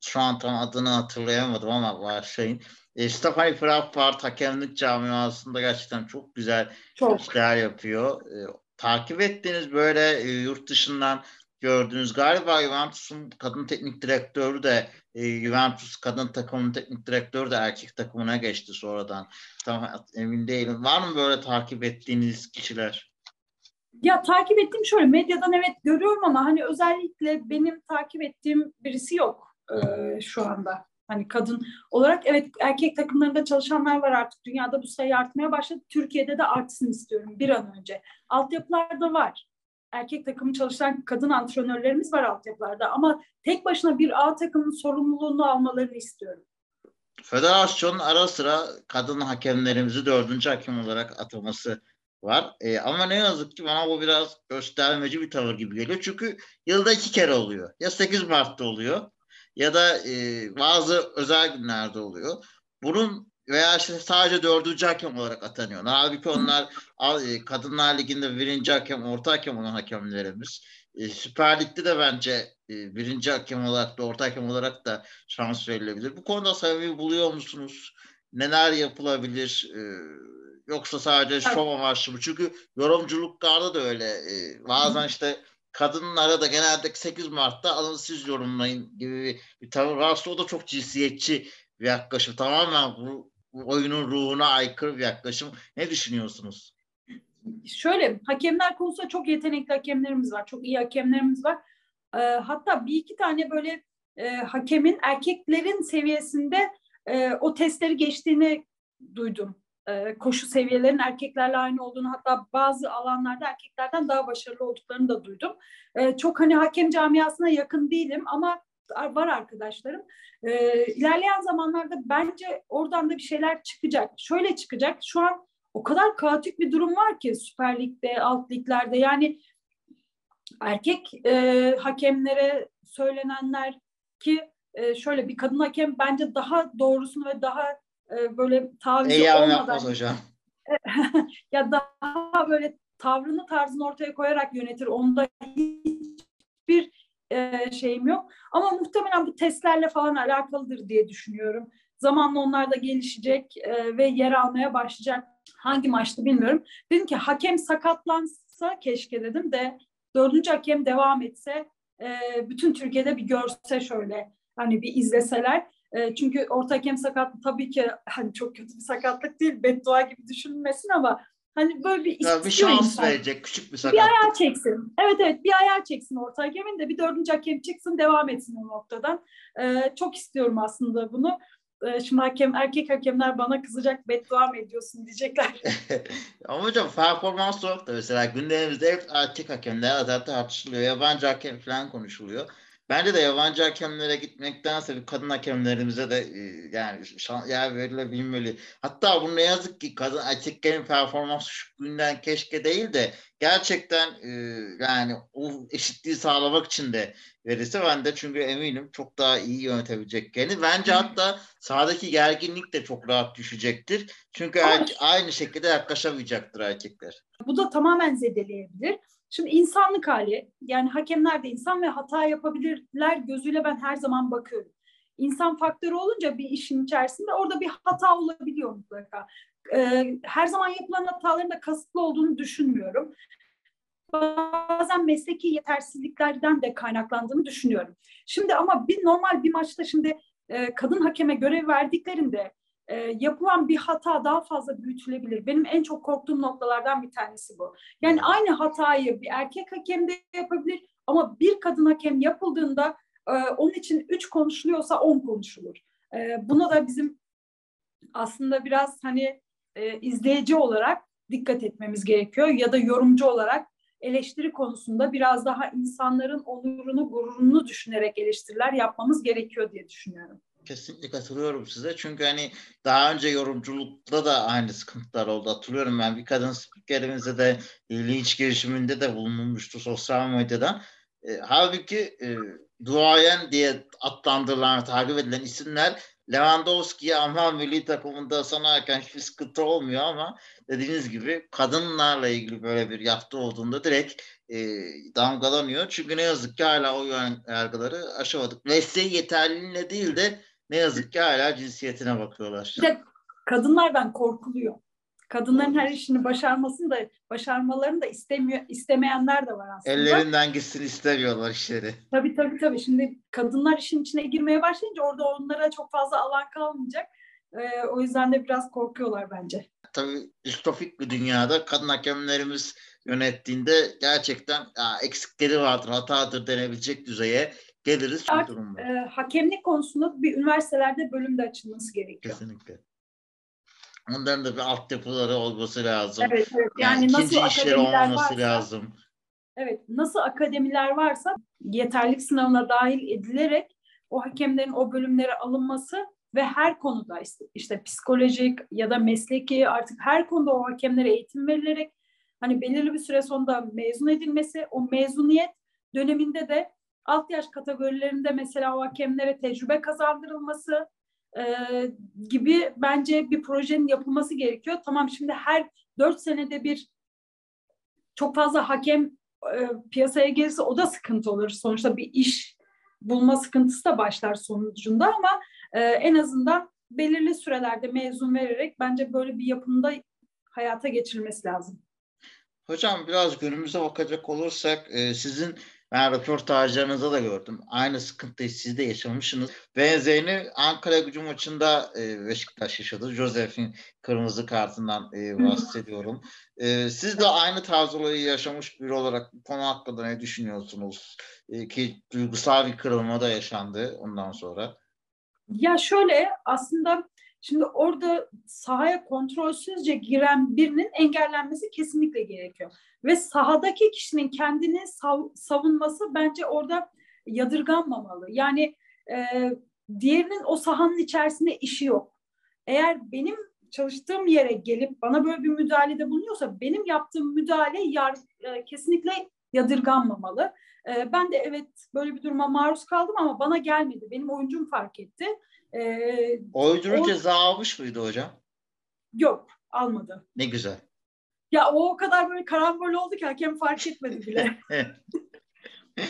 şu an tam adını hatırlayamadım ama var şeyin. E, Stephanie Frappart hakemlik camiasında gerçekten çok güzel Çok. işler yapıyor. E, takip ettiğiniz böyle e, yurt dışından gördüğünüz galiba Juventus'un kadın teknik direktörü de e, Juventus kadın takımının teknik direktörü de erkek takımına geçti sonradan. Tam emin değilim. Var mı böyle takip ettiğiniz kişiler? Ya takip ettiğim şöyle medyadan evet görüyorum ama hani özellikle benim takip ettiğim birisi yok e, şu anda. Hani kadın olarak evet erkek takımlarında çalışanlar var artık. Dünyada bu sayı artmaya başladı. Türkiye'de de artsın istiyorum bir an önce. Altyapılarda var. Erkek takımı çalışan kadın antrenörlerimiz var altyapılarda ama tek başına bir A takımın sorumluluğunu almalarını istiyorum. Federasyonun ara sıra kadın hakemlerimizi dördüncü hakem olarak ataması var. E, ama ne yazık ki bana bu biraz göstermeci bir tavır gibi geliyor. Çünkü yılda iki kere oluyor. Ya 8 Mart'ta oluyor ya da e, bazı özel günlerde oluyor. Bunun veya işte sadece dördüncü hakem olarak atanıyor. Halbuki onlar e, Kadınlar Ligi'nde birinci hakem, orta hakem olan hakemlerimiz. E, Süper Lig'de de bence e, birinci hakem olarak da orta hakem olarak da şans verilebilir. Bu konuda samimi buluyor musunuz? Neler yapılabilir? Yoksa sadece şov amaçlı mı? Çünkü yorumculuklarda da öyle. Bazen işte kadınlara da genelde 8 Mart'ta alın siz yorumlayın gibi bir, tavır varsa o da çok cinsiyetçi bir yaklaşım. Tamamen bu oyunun ruhuna aykırı bir yaklaşım. Ne düşünüyorsunuz? Şöyle hakemler konusunda çok yetenekli hakemlerimiz var. Çok iyi hakemlerimiz var. E, hatta bir iki tane böyle e, hakemin erkeklerin seviyesinde e, o testleri geçtiğini duydum. E, koşu seviyelerinin erkeklerle aynı olduğunu hatta bazı alanlarda erkeklerden daha başarılı olduklarını da duydum. E, çok hani hakem camiasına yakın değilim ama var arkadaşlarım. E, ilerleyen zamanlarda bence oradan da bir şeyler çıkacak. Şöyle çıkacak. Şu an o kadar kaotik bir durum var ki Süper Lig'de, alt liglerde. Yani erkek e, hakemlere söylenenler ki e, şöyle bir kadın hakem bence daha doğrusunu ve daha e, böyle tavizi Eyyam olmadan hocam. ya daha böyle tavrını tarzını ortaya koyarak yönetir. Onda hiçbir e, şeyim yok. Ama muhtemelen bu testlerle falan alakalıdır diye düşünüyorum. Zamanla onlar da gelişecek e, ve yer almaya başlayacak. Hangi maçtı bilmiyorum. Dedim ki hakem sakatlansa keşke dedim de dördüncü hakem devam etse e, bütün Türkiye'de bir görse şöyle hani bir izleseler. E, çünkü orta hakem sakatlığı tabii ki hani çok kötü bir sakatlık değil beddua gibi düşünülmesin ama hani böyle bir ya bir şans insan. verecek küçük bir sakatlık. Bir ayağı çeksin. Evet evet bir ayağı çeksin orta hakemin de bir dördüncü hakem çıksın devam etsin o noktadan. E, çok istiyorum aslında bunu. E, şimdi hakem erkek hakemler bana kızacak beddua mı ediyorsun diyecekler. Ama hocam performans olarak da mesela gündemimizde hep erkek hakemler zaten tartışılıyor. Yabancı hakem falan konuşuluyor. Bence de yabancı hakemlere gitmektense bir kadın hakemlerimize de e, yani şan, yer verilebilmeli. Hatta bu ne yazık ki kadın erkeklerin performansı şu günden keşke değil de gerçekten e, yani o eşitliği sağlamak için de verirse ben de çünkü eminim çok daha iyi yönetebileceklerini. Bence hatta sahadaki gerginlik de çok rahat düşecektir. Çünkü er, aynı şekilde yaklaşamayacaktır erkekler. Bu da tamamen zedeleyebilir. Şimdi insanlık hali yani hakemler de insan ve hata yapabilirler gözüyle ben her zaman bakıyorum. İnsan faktörü olunca bir işin içerisinde orada bir hata olabiliyor mutlaka. Ee, her zaman yapılan hataların da kasıtlı olduğunu düşünmüyorum. Bazen mesleki yetersizliklerden de kaynaklandığını düşünüyorum. Şimdi ama bir normal bir maçta şimdi e, kadın hakeme görev verdiklerinde e, yapılan bir hata daha fazla büyütülebilir. Benim en çok korktuğum noktalardan bir tanesi bu. Yani aynı hatayı bir erkek hakem de yapabilir ama bir kadın hakem yapıldığında e, onun için üç konuşuluyorsa on konuşulur. E, buna da bizim aslında biraz hani e, izleyici olarak dikkat etmemiz gerekiyor ya da yorumcu olarak eleştiri konusunda biraz daha insanların onurunu, gururunu düşünerek eleştiriler yapmamız gerekiyor diye düşünüyorum. Kesinlikle katılıyorum size. Çünkü hani daha önce yorumculukta da aynı sıkıntılar oldu. Hatırlıyorum ben bir kadın spikerimizde de e, linç girişiminde de bulunmuştu sosyal medyadan. E, halbuki e, duayen diye adlandırılan, takip edilen isimler Lewandowski'ye ama milli takımında sanarken hiçbir sıkıntı olmuyor ama dediğiniz gibi kadınlarla ilgili böyle bir yaptı olduğunda direkt e, damgalanıyor. Çünkü ne yazık ki hala o yargıları aşamadık. Mesleği yeterliliğine değil de ne yazık ki hala cinsiyetine bakıyorlar. Bir de kadınlardan korkuluyor. Kadınların her işini başarmasını da başarmalarını da istemiyor istemeyenler de var aslında. Ellerinden gitsin istemiyorlar işleri. Tabii tabii tabii. Şimdi kadınlar işin içine girmeye başlayınca orada onlara çok fazla alan kalmayacak. Ee, o yüzden de biraz korkuyorlar bence. Tabii distopik bir dünyada kadın hakemlerimiz yönettiğinde gerçekten ya, eksikleri vardır, hatadır denebilecek düzeye geliriz şu durumda. E, hakemlik konusunda bir üniversitelerde bölüm de açılması gerekiyor. Kesinlikle. Onların da bir altyapıları olması lazım. Evet, evet. Yani, yani nasıl işleri olmaması varsa, lazım. Evet, nasıl akademiler varsa yeterlik sınavına dahil edilerek o hakemlerin o bölümlere alınması ve her konuda işte, işte psikolojik ya da mesleki artık her konuda o hakemlere eğitim verilerek hani belirli bir süre sonunda mezun edilmesi, o mezuniyet döneminde de alt yaş kategorilerinde mesela o hakemlere tecrübe kazandırılması e, gibi bence bir projenin yapılması gerekiyor. Tamam şimdi her dört senede bir çok fazla hakem e, piyasaya gelirse o da sıkıntı olur. Sonuçta bir iş bulma sıkıntısı da başlar sonucunda ama e, en azından belirli sürelerde mezun vererek bence böyle bir yapımda hayata geçirilmesi lazım. Hocam biraz günümüze bakacak olursak e, sizin ben röportajlarınızda da gördüm. Aynı sıkıntıyı siz de yaşamışsınız. Benzerini Ankara gücü maçında e, Beşiktaş yaşadı. Josef'in kırmızı kartından e, bahsediyorum. E, siz de aynı tarz olayı yaşamış biri olarak bu konu hakkında ne düşünüyorsunuz? E, ki duygusal bir kırılma da yaşandı ondan sonra. Ya şöyle aslında Şimdi orada sahaya kontrolsüzce giren birinin engellenmesi kesinlikle gerekiyor. Ve sahadaki kişinin kendini sav- savunması bence orada yadırganmamalı. Yani e, diğerinin o sahanın içerisinde işi yok. Eğer benim çalıştığım yere gelip bana böyle bir müdahalede bulunuyorsa benim yaptığım müdahale yar, e, kesinlikle yadırganmamalı. E, ben de evet böyle bir duruma maruz kaldım ama bana gelmedi. Benim oyuncum fark etti. E, Oyuncunun o- ceza almış mıydı hocam? yok almadı. Ne güzel. Ya o o kadar böyle karambol oldu ki hakem fark etmedi bile.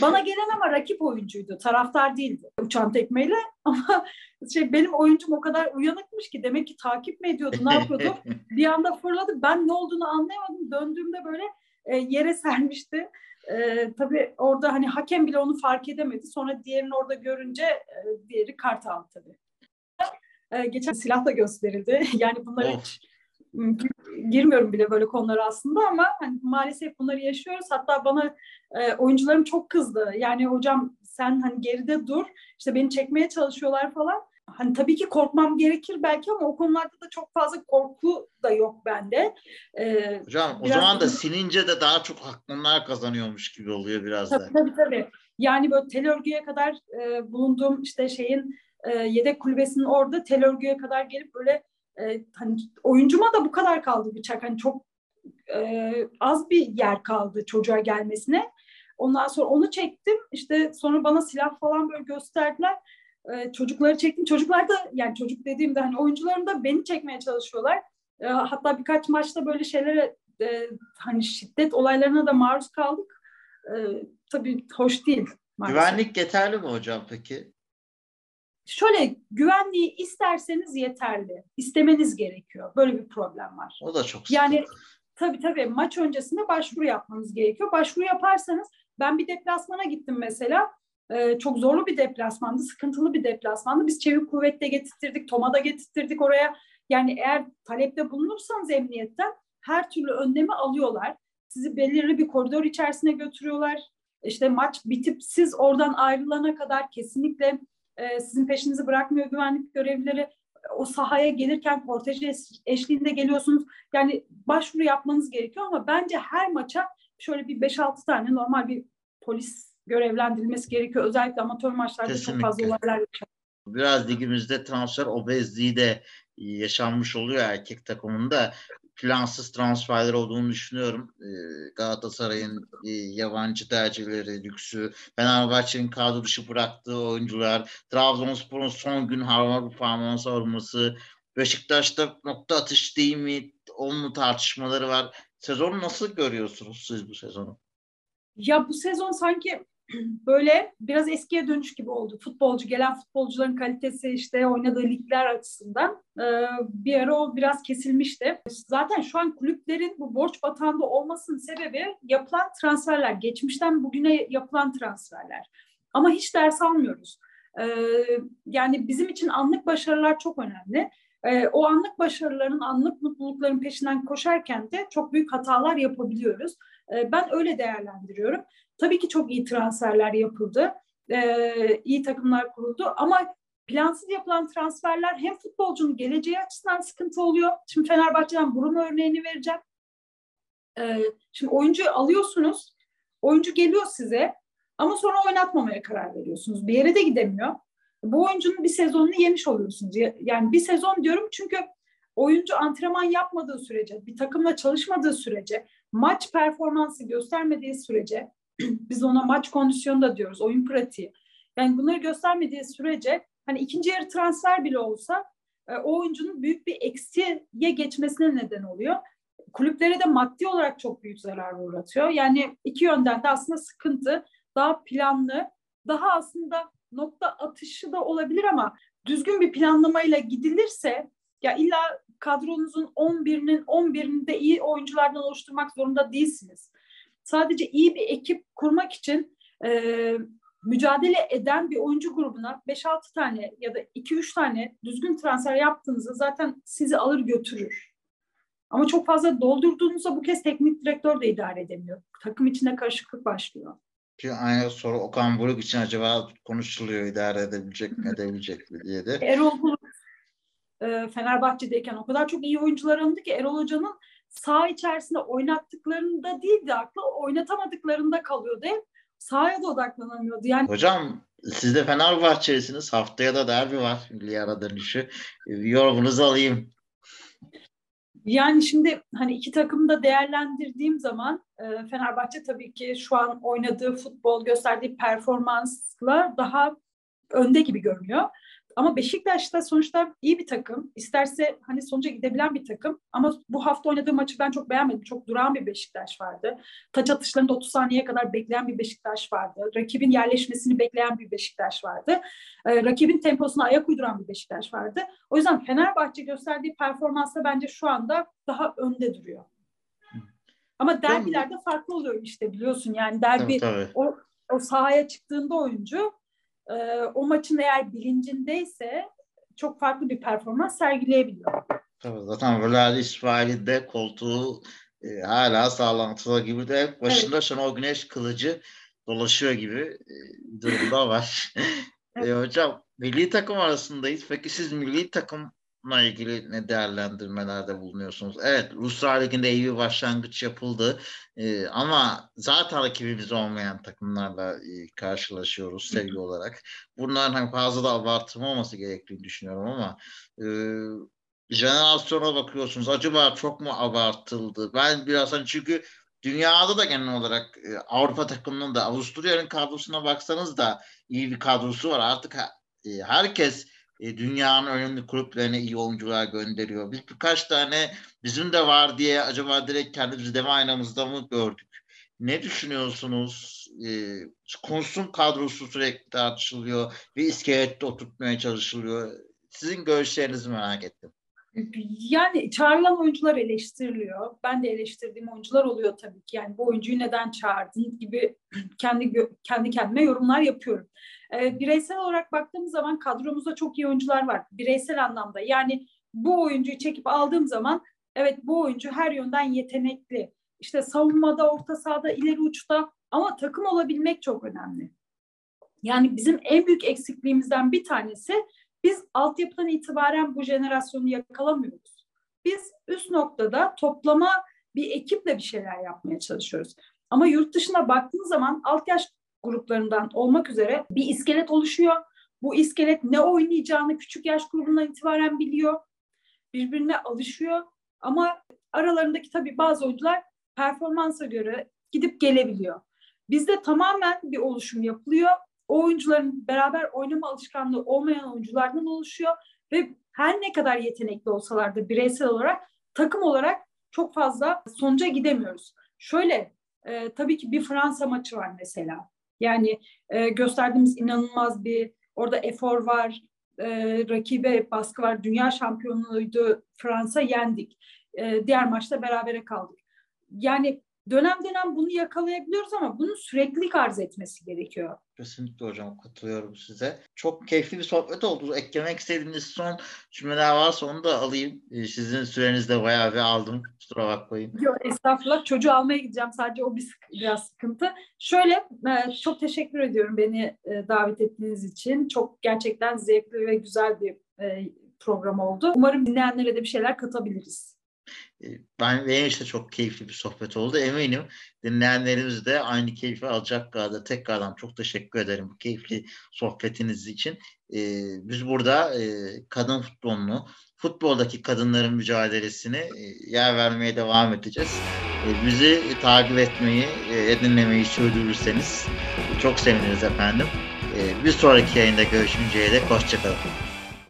Bana gelen ama rakip oyuncuydu. Taraftar değildi. Uçan tekmeyle ama şey benim oyuncum o kadar uyanıkmış ki demek ki takip mi ediyordu, ne yapıyordu? bir anda fırladı. Ben ne olduğunu anlayamadım. Döndüğümde böyle e, yere sermişti. E, tabii orada hani hakem bile onu fark edemedi. Sonra diğerini orada görünce e, diğeri kart aldı tabii. E, geçen silah da gösterildi. Yani bunları Of. hiç girmiyorum bile böyle konulara aslında ama hani maalesef bunları yaşıyoruz. Hatta bana e, oyuncularım çok kızdı. Yani hocam sen hani geride dur. İşte beni çekmeye çalışıyorlar falan. Hani tabii ki korkmam gerekir belki ama o konularda da çok fazla korku da yok bende. E, Hocam o zaman da sinince de daha çok hakkınlar kazanıyormuş gibi oluyor biraz da. Tabii tabii. tabii. Yani böyle tel örgüye kadar e, bulunduğum işte şeyin e, yedek kulübesinin orada tel örgüye kadar gelip böyle e, hani oyuncuma da bu kadar kaldı bıçak. Hani çok e, az bir yer kaldı çocuğa gelmesine. Ondan sonra onu çektim. İşte sonra bana silah falan böyle gösterdiler. E, çocukları çektim. Çocuklar da yani çocuk dediğimde hani oyuncularım da beni çekmeye çalışıyorlar. E, hatta birkaç maçta böyle şeylere e, hani şiddet olaylarına da maruz kaldık. E, tabii hoş değil. Maalesef. Güvenlik yeterli mi hocam peki? Şöyle güvenliği isterseniz yeterli. İstemeniz gerekiyor. Böyle bir problem var. O da çok Yani sıkıntı. tabii tabii maç öncesinde başvuru yapmanız gerekiyor. Başvuru yaparsanız ben bir deplasmana gittim mesela. Ee, çok zorlu bir deplasmandı, sıkıntılı bir deplasmandı. Biz çevik kuvvetle getirttirdik, TOMA'da getirttirdik oraya. Yani eğer talepte bulunursanız emniyetten her türlü önlemi alıyorlar. Sizi belirli bir koridor içerisine götürüyorlar. İşte maç bitip siz oradan ayrılana kadar kesinlikle e, sizin peşinizi bırakmıyor güvenlik görevlileri. O sahaya gelirken kortej eş- eşliğinde geliyorsunuz. Yani başvuru yapmanız gerekiyor ama bence her maça şöyle bir 5-6 tane normal bir polis görevlendirilmesi gerekiyor. Özellikle amatör maçlarda çok fazla Kesinlikle. olaylar yaşanıyor. Biraz ligimizde transfer obezliği de yaşanmış oluyor erkek takımında. Plansız transferler olduğunu düşünüyorum. Ee, Galatasaray'ın e, yabancı tercihleri, lüksü, Fenerbahçe'nin kadro dışı bıraktığı oyuncular, Trabzonspor'un son gün harman performans alması, Beşiktaş'ta nokta atış değil mi, o mu tartışmaları var. Sezonu nasıl görüyorsunuz siz bu sezonu? Ya bu sezon sanki böyle biraz eskiye dönüş gibi oldu. Futbolcu, gelen futbolcuların kalitesi işte oynadığı ligler açısından Ee, bir ara o biraz kesilmişti. Zaten şu an kulüplerin bu borç batağında olmasının sebebi yapılan transferler. Geçmişten bugüne yapılan transferler. Ama hiç ders almıyoruz. Ee, yani bizim için anlık başarılar çok önemli. Ee, o anlık başarıların, anlık mutlulukların peşinden koşarken de çok büyük hatalar yapabiliyoruz. Ee, ben öyle değerlendiriyorum. Tabii ki çok iyi transferler yapıldı. Ee, iyi takımlar kuruldu ama plansız yapılan transferler hem futbolcunun geleceği açısından sıkıntı oluyor. Şimdi Fenerbahçe'den Bruno örneğini vereceğim. Ee, şimdi oyuncuyu alıyorsunuz. Oyuncu geliyor size ama sonra oynatmamaya karar veriyorsunuz. Bir yere de gidemiyor. Bu oyuncunun bir sezonunu yemiş oluyorsunuz. Ya- Yani bir sezon diyorum çünkü oyuncu antrenman yapmadığı sürece, bir takımla çalışmadığı sürece, maç performansı göstermediği sürece, biz ona maç kondisyonu da diyoruz, oyun pratiği. Yani bunları göstermediği sürece hani ikinci yarı transfer bile olsa e, o oyuncunun büyük bir eksiye geçmesine neden oluyor. Kulüplere de maddi olarak çok büyük zarar uğratıyor. Yani iki yönden de aslında sıkıntı. Daha planlı, daha aslında nokta atışı da olabilir ama düzgün bir planlamayla gidilirse ya illa kadronuzun 11'inin 11'ini de iyi oyunculardan oluşturmak zorunda değilsiniz. Sadece iyi bir ekip kurmak için e, mücadele eden bir oyuncu grubuna 5-6 tane ya da 2-3 tane düzgün transfer yaptığınızda zaten sizi alır götürür. Ama çok fazla doldurduğunuzda bu kez teknik direktör de idare edemiyor. Takım içinde karışıklık başlıyor. Ki aynı soru Okan Buruk için acaba konuşuluyor idare edebilecek mi edebilecek mi diye de. Erol Bulut e, Fenerbahçe'deyken o kadar çok iyi oyuncular alındı ki Erol Hoca'nın sağ içerisinde oynattıklarında değil de aklı oynatamadıklarında kalıyordu. Hep sahaya da odaklanamıyordu. Yani Hocam siz de Fenerbahçelisiniz. Haftaya da derbi var. Milli ara dönüşü. Yorumunuzu alayım. Yani şimdi hani iki takımı da değerlendirdiğim zaman e, Fenerbahçe tabii ki şu an oynadığı futbol, gösterdiği performansla daha önde gibi görünüyor. Ama Beşiktaş da sonuçta iyi bir takım. İsterse hani sonuca gidebilen bir takım. Ama bu hafta oynadığı maçı ben çok beğenmedim. Çok duran bir Beşiktaş vardı. Taç atışlarında 30 saniyeye kadar bekleyen bir Beşiktaş vardı. Rakibin yerleşmesini bekleyen bir Beşiktaş vardı. Ee, rakibin temposuna ayak uyduran bir Beşiktaş vardı. O yüzden Fenerbahçe gösterdiği performansla bence şu anda daha önde duruyor. Ama derbilerde farklı oluyor işte biliyorsun. Yani derbi tabii, tabii. o o sahaya çıktığında oyuncu e, o maçın eğer bilincindeyse çok farklı bir performans sergileyebiliyor. Tabii zaten Vlad İsmail'in koltuğu e, hala sağlantılı gibi de başında evet. Şenol Güneş kılıcı dolaşıyor gibi e, durumda var. evet. e, hocam milli takım arasındayız. Peki siz milli takım Bununla ilgili ne değerlendirmelerde bulunuyorsunuz? Evet, Ruslar Ligi'nde iyi bir başlangıç yapıldı. Ee, ama zaten rakibimiz olmayan takımlarla e, karşılaşıyoruz sevgi olarak. Bunların hani fazla da abartılmaması gerektiğini düşünüyorum ama e, jenerasyona bakıyorsunuz. Acaba çok mu abartıldı? Ben biraz hani çünkü dünyada da genel olarak e, Avrupa takımının da Avusturya'nın kadrosuna baksanız da iyi bir kadrosu var. Artık e, herkes e, dünyanın önemli kulüplerine iyi oyuncular gönderiyor. Biz birkaç tane bizim de var diye acaba direkt kendimizi deme aynamızda mı gördük? Ne düşünüyorsunuz? E, konsun kadrosu sürekli tartışılıyor ve iskelette oturtmaya çalışılıyor. Sizin görüşlerinizi merak ettim. Yani çağrılan oyuncular eleştiriliyor. Ben de eleştirdiğim oyuncular oluyor tabii ki. Yani bu oyuncuyu neden çağırdın gibi kendi kendi kendime yorumlar yapıyorum. Ee, bireysel olarak baktığımız zaman kadromuzda çok iyi oyuncular var. Bireysel anlamda. Yani bu oyuncuyu çekip aldığım zaman evet bu oyuncu her yönden yetenekli. İşte savunmada, orta sahada, ileri uçta ama takım olabilmek çok önemli. Yani bizim en büyük eksikliğimizden bir tanesi biz altyapıdan itibaren bu jenerasyonu yakalamıyoruz. Biz üst noktada toplama bir ekiple bir şeyler yapmaya çalışıyoruz. Ama yurt dışına baktığın zaman alt yaş gruplarından olmak üzere bir iskelet oluşuyor. Bu iskelet ne oynayacağını küçük yaş grubundan itibaren biliyor. Birbirine alışıyor. Ama aralarındaki tabii bazı oyuncular performansa göre gidip gelebiliyor. Bizde tamamen bir oluşum yapılıyor o oyuncuların beraber oynama alışkanlığı olmayan oyunculardan oluşuyor ve her ne kadar yetenekli olsalar da bireysel olarak takım olarak çok fazla sonuca gidemiyoruz. Şöyle e, tabii ki bir Fransa maçı var mesela. Yani e, gösterdiğimiz inanılmaz bir orada efor var, e, rakibe baskı var. Dünya şampiyonluğuydu Fransa yendik. E, diğer maçta berabere kaldık. Yani dönem dönem bunu yakalayabiliyoruz ama bunun sürekli arz etmesi gerekiyor. Kesinlikle hocam katılıyorum size. Çok keyifli bir sohbet oldu. Eklemek istediğiniz son cümleler varsa onu da alayım. Ee, sizin sürenizde bayağı bir aldım. Kusura bakmayın. Yok estağfurullah. Çocuğu almaya gideceğim. Sadece o bir biraz sıkıntı. Şöyle e, çok teşekkür ediyorum beni e, davet ettiğiniz için. Çok gerçekten zevkli ve güzel bir e, program oldu. Umarım dinleyenlere de bir şeyler katabiliriz. Ee, ben benim işte çok keyifli bir sohbet oldu. Eminim dinleyenlerimiz de aynı keyfi alacak kadar tekrardan çok teşekkür ederim bu keyifli sohbetiniz için. Ee, biz burada e, kadın futbolunu, futboldaki kadınların mücadelesini e, yer vermeye devam edeceğiz. E, bizi takip etmeyi, e, dinlemeyi sürdürürseniz çok seviniriz efendim. E, bir sonraki yayında görüşünceye dek hoşçakalın.